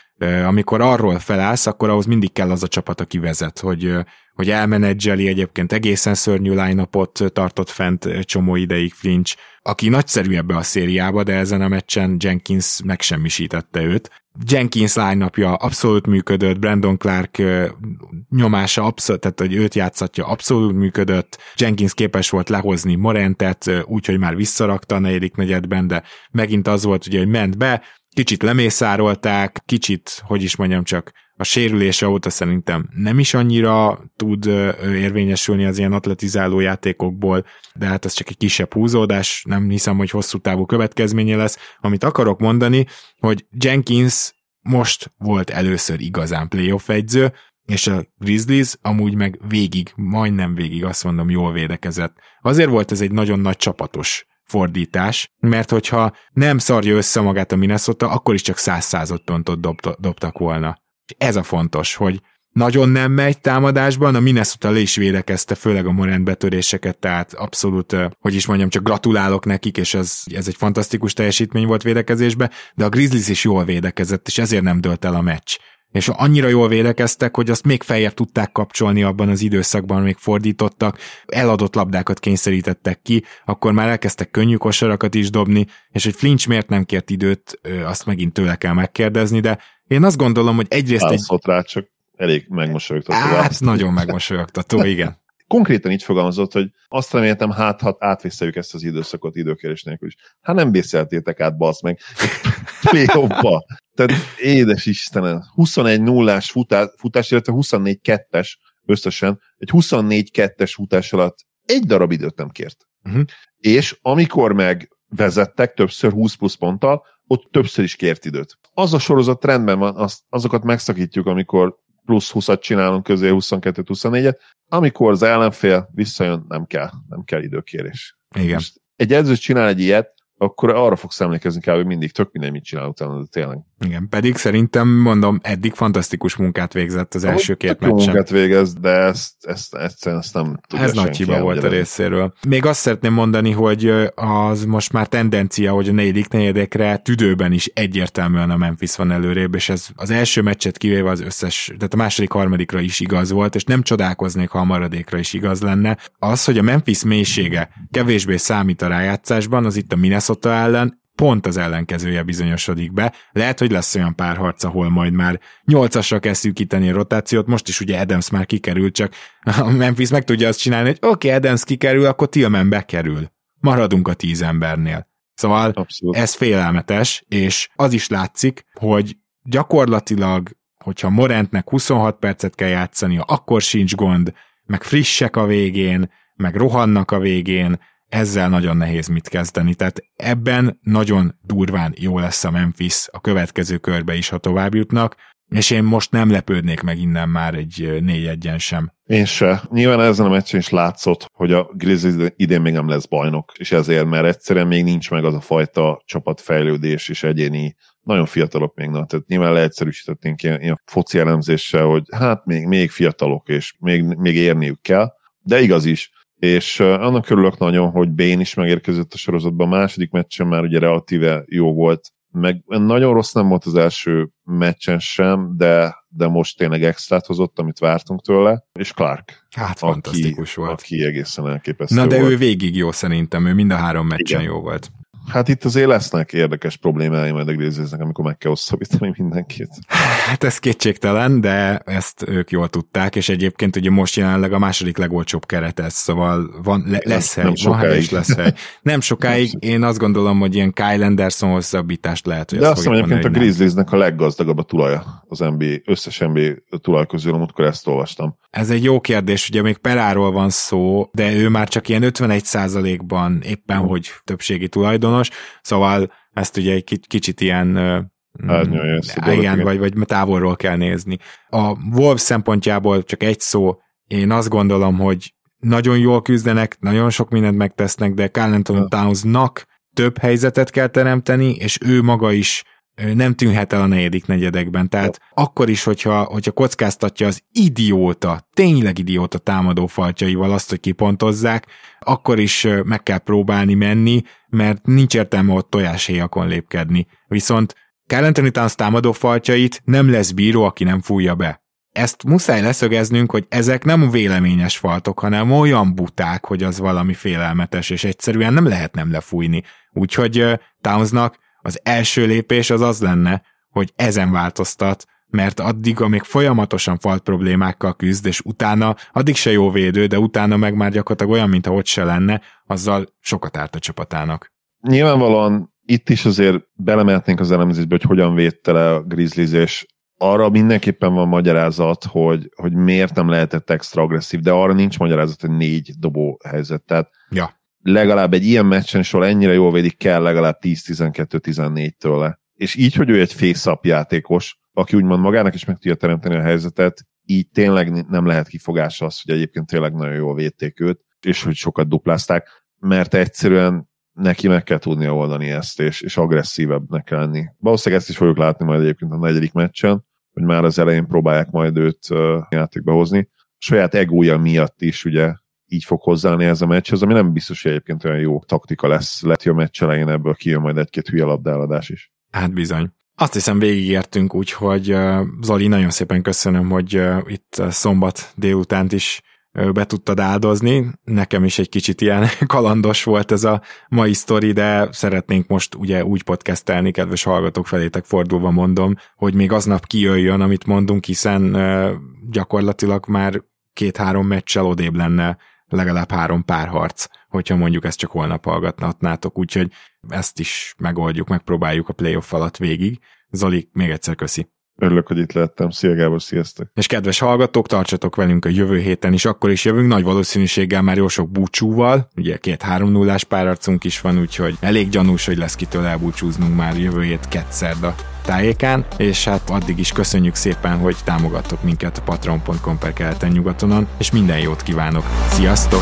Speaker 1: Amikor arról felállsz, akkor ahhoz mindig kell az a csapat, aki vezet, hogy, hogy elmenedzseli egyébként egészen szörnyű line tartott fent csomó ideig Flinch, aki nagyszerű ebbe a szériába, de ezen a meccsen Jenkins megsemmisítette őt. Jenkins line abszolút működött, Brandon Clark nyomása abszolút, tehát hogy őt játszatja abszolút működött, Jenkins képes volt lehozni Morentet, úgyhogy már visszarakta a negyedik negyedben, de megint az volt ugye, hogy ment be, kicsit lemészárolták, kicsit, hogy is mondjam csak, a sérülése óta szerintem nem is annyira tud érvényesülni az ilyen atletizáló játékokból, de hát ez csak egy kisebb húzódás, nem hiszem, hogy hosszú távú következménye lesz. Amit akarok mondani, hogy Jenkins most volt először igazán playoff egyző, és a Grizzlies amúgy meg végig, majdnem végig azt mondom, jól védekezett. Azért volt ez egy nagyon nagy csapatos fordítás, mert hogyha nem szarja össze magát a Minnesota, akkor is csak száz század pontot dobtak volna. És ez a fontos, hogy nagyon nem megy támadásban, a Minnesota le is védekezte, főleg a Morant betöréseket, tehát abszolút, hogy is mondjam, csak gratulálok nekik, és ez, ez egy fantasztikus teljesítmény volt védekezésbe, de a Grizzlies is jól védekezett, és ezért nem dölt el a meccs. És annyira jól védekeztek, hogy azt még feljebb tudták kapcsolni abban az időszakban, még fordítottak, eladott labdákat kényszerítettek ki, akkor már elkezdtek könnyű kosarakat is dobni, és hogy Flinch miért nem kért időt, azt megint tőle kell megkérdezni, de én azt gondolom, hogy egyrészt...
Speaker 2: egy... rá, csak elég megmosolyogtató. Hát,
Speaker 1: nagyon megmosolyogtató, igen.
Speaker 2: Konkrétan így fogalmazott, hogy azt reméltem, hát, hát átvisszajuk ezt az időszakot időkérés nélkül is. Hát nem vészeltétek át, basz meg. [LAUGHS] Playoffba. Tehát édes Istenem, 21 0 futás, futás, illetve 24 2-es összesen, egy 24 2-es futás alatt egy darab időt nem kért. Uh-huh. És amikor meg vezettek többször 20 plusz ponttal, ott többször is kért időt. Az a sorozat rendben van, az, azokat megszakítjuk, amikor plusz 20-at csinálunk közé, 22-24-et, amikor az ellenfél visszajön, nem kell, nem kell időkérés.
Speaker 1: Igen. Most
Speaker 2: egy edző csinál egy ilyet, akkor arra fogsz emlékezni kell, hogy mindig tök minden mit csinál utána, de tényleg.
Speaker 1: Igen, pedig szerintem mondom, eddig fantasztikus munkát végzett az első Ahogy két meccsen.
Speaker 2: munkát végez, de ezt, ezt, egyszerűen ezt nem tudja
Speaker 1: Ez nagy hiba volt a részéről. Még azt szeretném mondani, hogy az most már tendencia, hogy a negyedik negyedekre tüdőben is egyértelműen a Memphis van előrébb, és ez az első meccset kivéve az összes, tehát a második, harmadikra is igaz volt, és nem csodálkoznék, ha a maradékra is igaz lenne. Az, hogy a Memphis mélysége kevésbé számít a rájátszásban, az itt a Minnesota ellen, pont az ellenkezője bizonyosodik be. Lehet, hogy lesz olyan párharc, ahol majd már nyolcasra kell szűkíteni a rotációt, most is ugye Adams már kikerült, csak a Memphis meg tudja azt csinálni, hogy oké, okay, Adams kikerül, akkor Tillman bekerül. Maradunk a tíz embernél. Szóval Abszolút. ez félelmetes, és az is látszik, hogy gyakorlatilag, hogyha Morentnek 26 percet kell játszani, akkor sincs gond, meg frissek a végén, meg rohannak a végén, ezzel nagyon nehéz mit kezdeni. Tehát ebben nagyon durván jó lesz a Memphis a következő körbe is, ha tovább jutnak, és én most nem lepődnék meg innen már egy négy egyen sem.
Speaker 2: Én se. Nyilván ezen a meccsen is látszott, hogy a Grizzlies idén még nem lesz bajnok, és ezért, mert egyszerűen még nincs meg az a fajta csapatfejlődés és egyéni nagyon fiatalok még, na, tehát nyilván leegyszerűsítettünk ilyen, ilyen foci elemzéssel, hogy hát még, még fiatalok, és még, még érniük kell, de igaz is, és annak örülök nagyon, hogy Bén is megérkezett a sorozatban. A második meccsen már ugye relatíve jó volt, meg nagyon rossz nem volt az első meccsen sem, de, de most tényleg extrát hozott, amit vártunk tőle, és Clark.
Speaker 1: Hát aki, fantasztikus volt.
Speaker 2: Aki egészen elképesztő
Speaker 1: Na de
Speaker 2: volt.
Speaker 1: ő végig jó szerintem, ő mind a három meccsen Igen. jó volt.
Speaker 2: Hát itt azért lesznek érdekes problémái majd a Grizzliesnek, amikor meg kell hosszabbítani mindenkit.
Speaker 1: Hát ez kétségtelen, de ezt ők jól tudták, és egyébként ugye most jelenleg a második legolcsóbb keret ez, szóval van, le, lesz hely, nem van hely és lesz hely. Nem sokáig, én azt gondolom, hogy ilyen Kyle Anderson hosszabbítást lehet, hogy
Speaker 2: De azt mondom, egyébként a Grizzliesnek a leggazdagabb a tuleja az NBA, összes NBA tulaj közül, amikor ezt olvastam.
Speaker 1: Ez egy jó kérdés, ugye még Peráról van szó, de ő már csak ilyen 51% ban éppen, hogy többségi tulajdonos, szóval ezt ugye egy kicsit ilyen
Speaker 2: Hát,
Speaker 1: igen, vagy, vagy távolról kell nézni. A Wolves szempontjából csak egy szó, én azt gondolom, hogy nagyon jól küzdenek, nagyon sok mindent megtesznek, de Carl Anthony Townsnak több helyzetet kell teremteni, és ő maga is nem tűnhet el a negyedik negyedekben. Tehát ja. akkor is, hogyha, hogyha kockáztatja az idióta, tényleg idióta támadó falcsaival azt, hogy kipontozzák, akkor is meg kell próbálni menni, mert nincs értelme ott tojáshéjakon lépkedni. Viszont Anthony Towns támadó falcsait nem lesz bíró, aki nem fújja be. Ezt muszáj leszögeznünk, hogy ezek nem véleményes faltok, hanem olyan buták, hogy az valami félelmetes, és egyszerűen nem lehet nem lefújni. Úgyhogy Townsnak az első lépés az az lenne, hogy ezen változtat, mert addig, amíg folyamatosan falt problémákkal küzd, és utána, addig se jó védő, de utána meg már gyakorlatilag olyan, mintha ott se lenne, azzal sokat árt a csapatának.
Speaker 2: Nyilvánvalóan itt is azért belemehetnénk az elemzésbe, hogy hogyan védte le a Grizzlies, és arra mindenképpen van magyarázat, hogy, hogy miért nem lehetett extra agresszív, de arra nincs magyarázat, hogy négy dobó helyzet. Tehát
Speaker 1: ja
Speaker 2: legalább egy ilyen meccsen sor ennyire jól védik, kell legalább 10-12-14 tőle. És így, hogy ő egy face játékos, aki úgymond magának is meg tudja teremteni a helyzetet, így tényleg nem lehet kifogása az, hogy egyébként tényleg nagyon jól védték őt, és hogy sokat duplázták, mert egyszerűen neki meg kell tudnia oldani ezt, és, és agresszívebbnek kell lenni. Valószínűleg ezt is fogjuk látni majd egyébként a negyedik meccsen, hogy már az elején próbálják majd őt játékba hozni. A saját egója miatt is ugye így fog hozzáállni ez a meccshez, ami nem biztos, hogy egyébként olyan jó taktika lesz. Lehet, hogy a meccs elején ebből kijön majd egy-két hülye labdáladás is.
Speaker 1: Hát bizony. Azt hiszem végigértünk, úgyhogy Zoli, nagyon szépen köszönöm, hogy itt szombat délutánt is be tudtad áldozni. Nekem is egy kicsit ilyen [LAUGHS] kalandos volt ez a mai sztori, de szeretnénk most ugye úgy podcastelni, kedves hallgatók felétek fordulva mondom, hogy még aznap kijöjjön, amit mondunk, hiszen gyakorlatilag már két-három meccsel odébb lenne legalább három párharc, hogyha mondjuk ezt csak holnap hallgatnátok, úgyhogy ezt is megoldjuk, megpróbáljuk a playoff alatt végig. Zoli, még egyszer köszi.
Speaker 2: Örülök, hogy itt lettem. Szia Gábor, sziasztok!
Speaker 1: És kedves hallgatók, tartsatok velünk a jövő héten is, akkor is jövünk nagy valószínűséggel már jó sok búcsúval, ugye két 3 0 párarcunk is van, úgyhogy elég gyanús, hogy lesz kitől elbúcsúznunk már jövő hét kettszerda tájékán, és hát addig is köszönjük szépen, hogy támogattok minket a patreon.com per keleten nyugatonon, és minden jót kívánok! Sziasztok!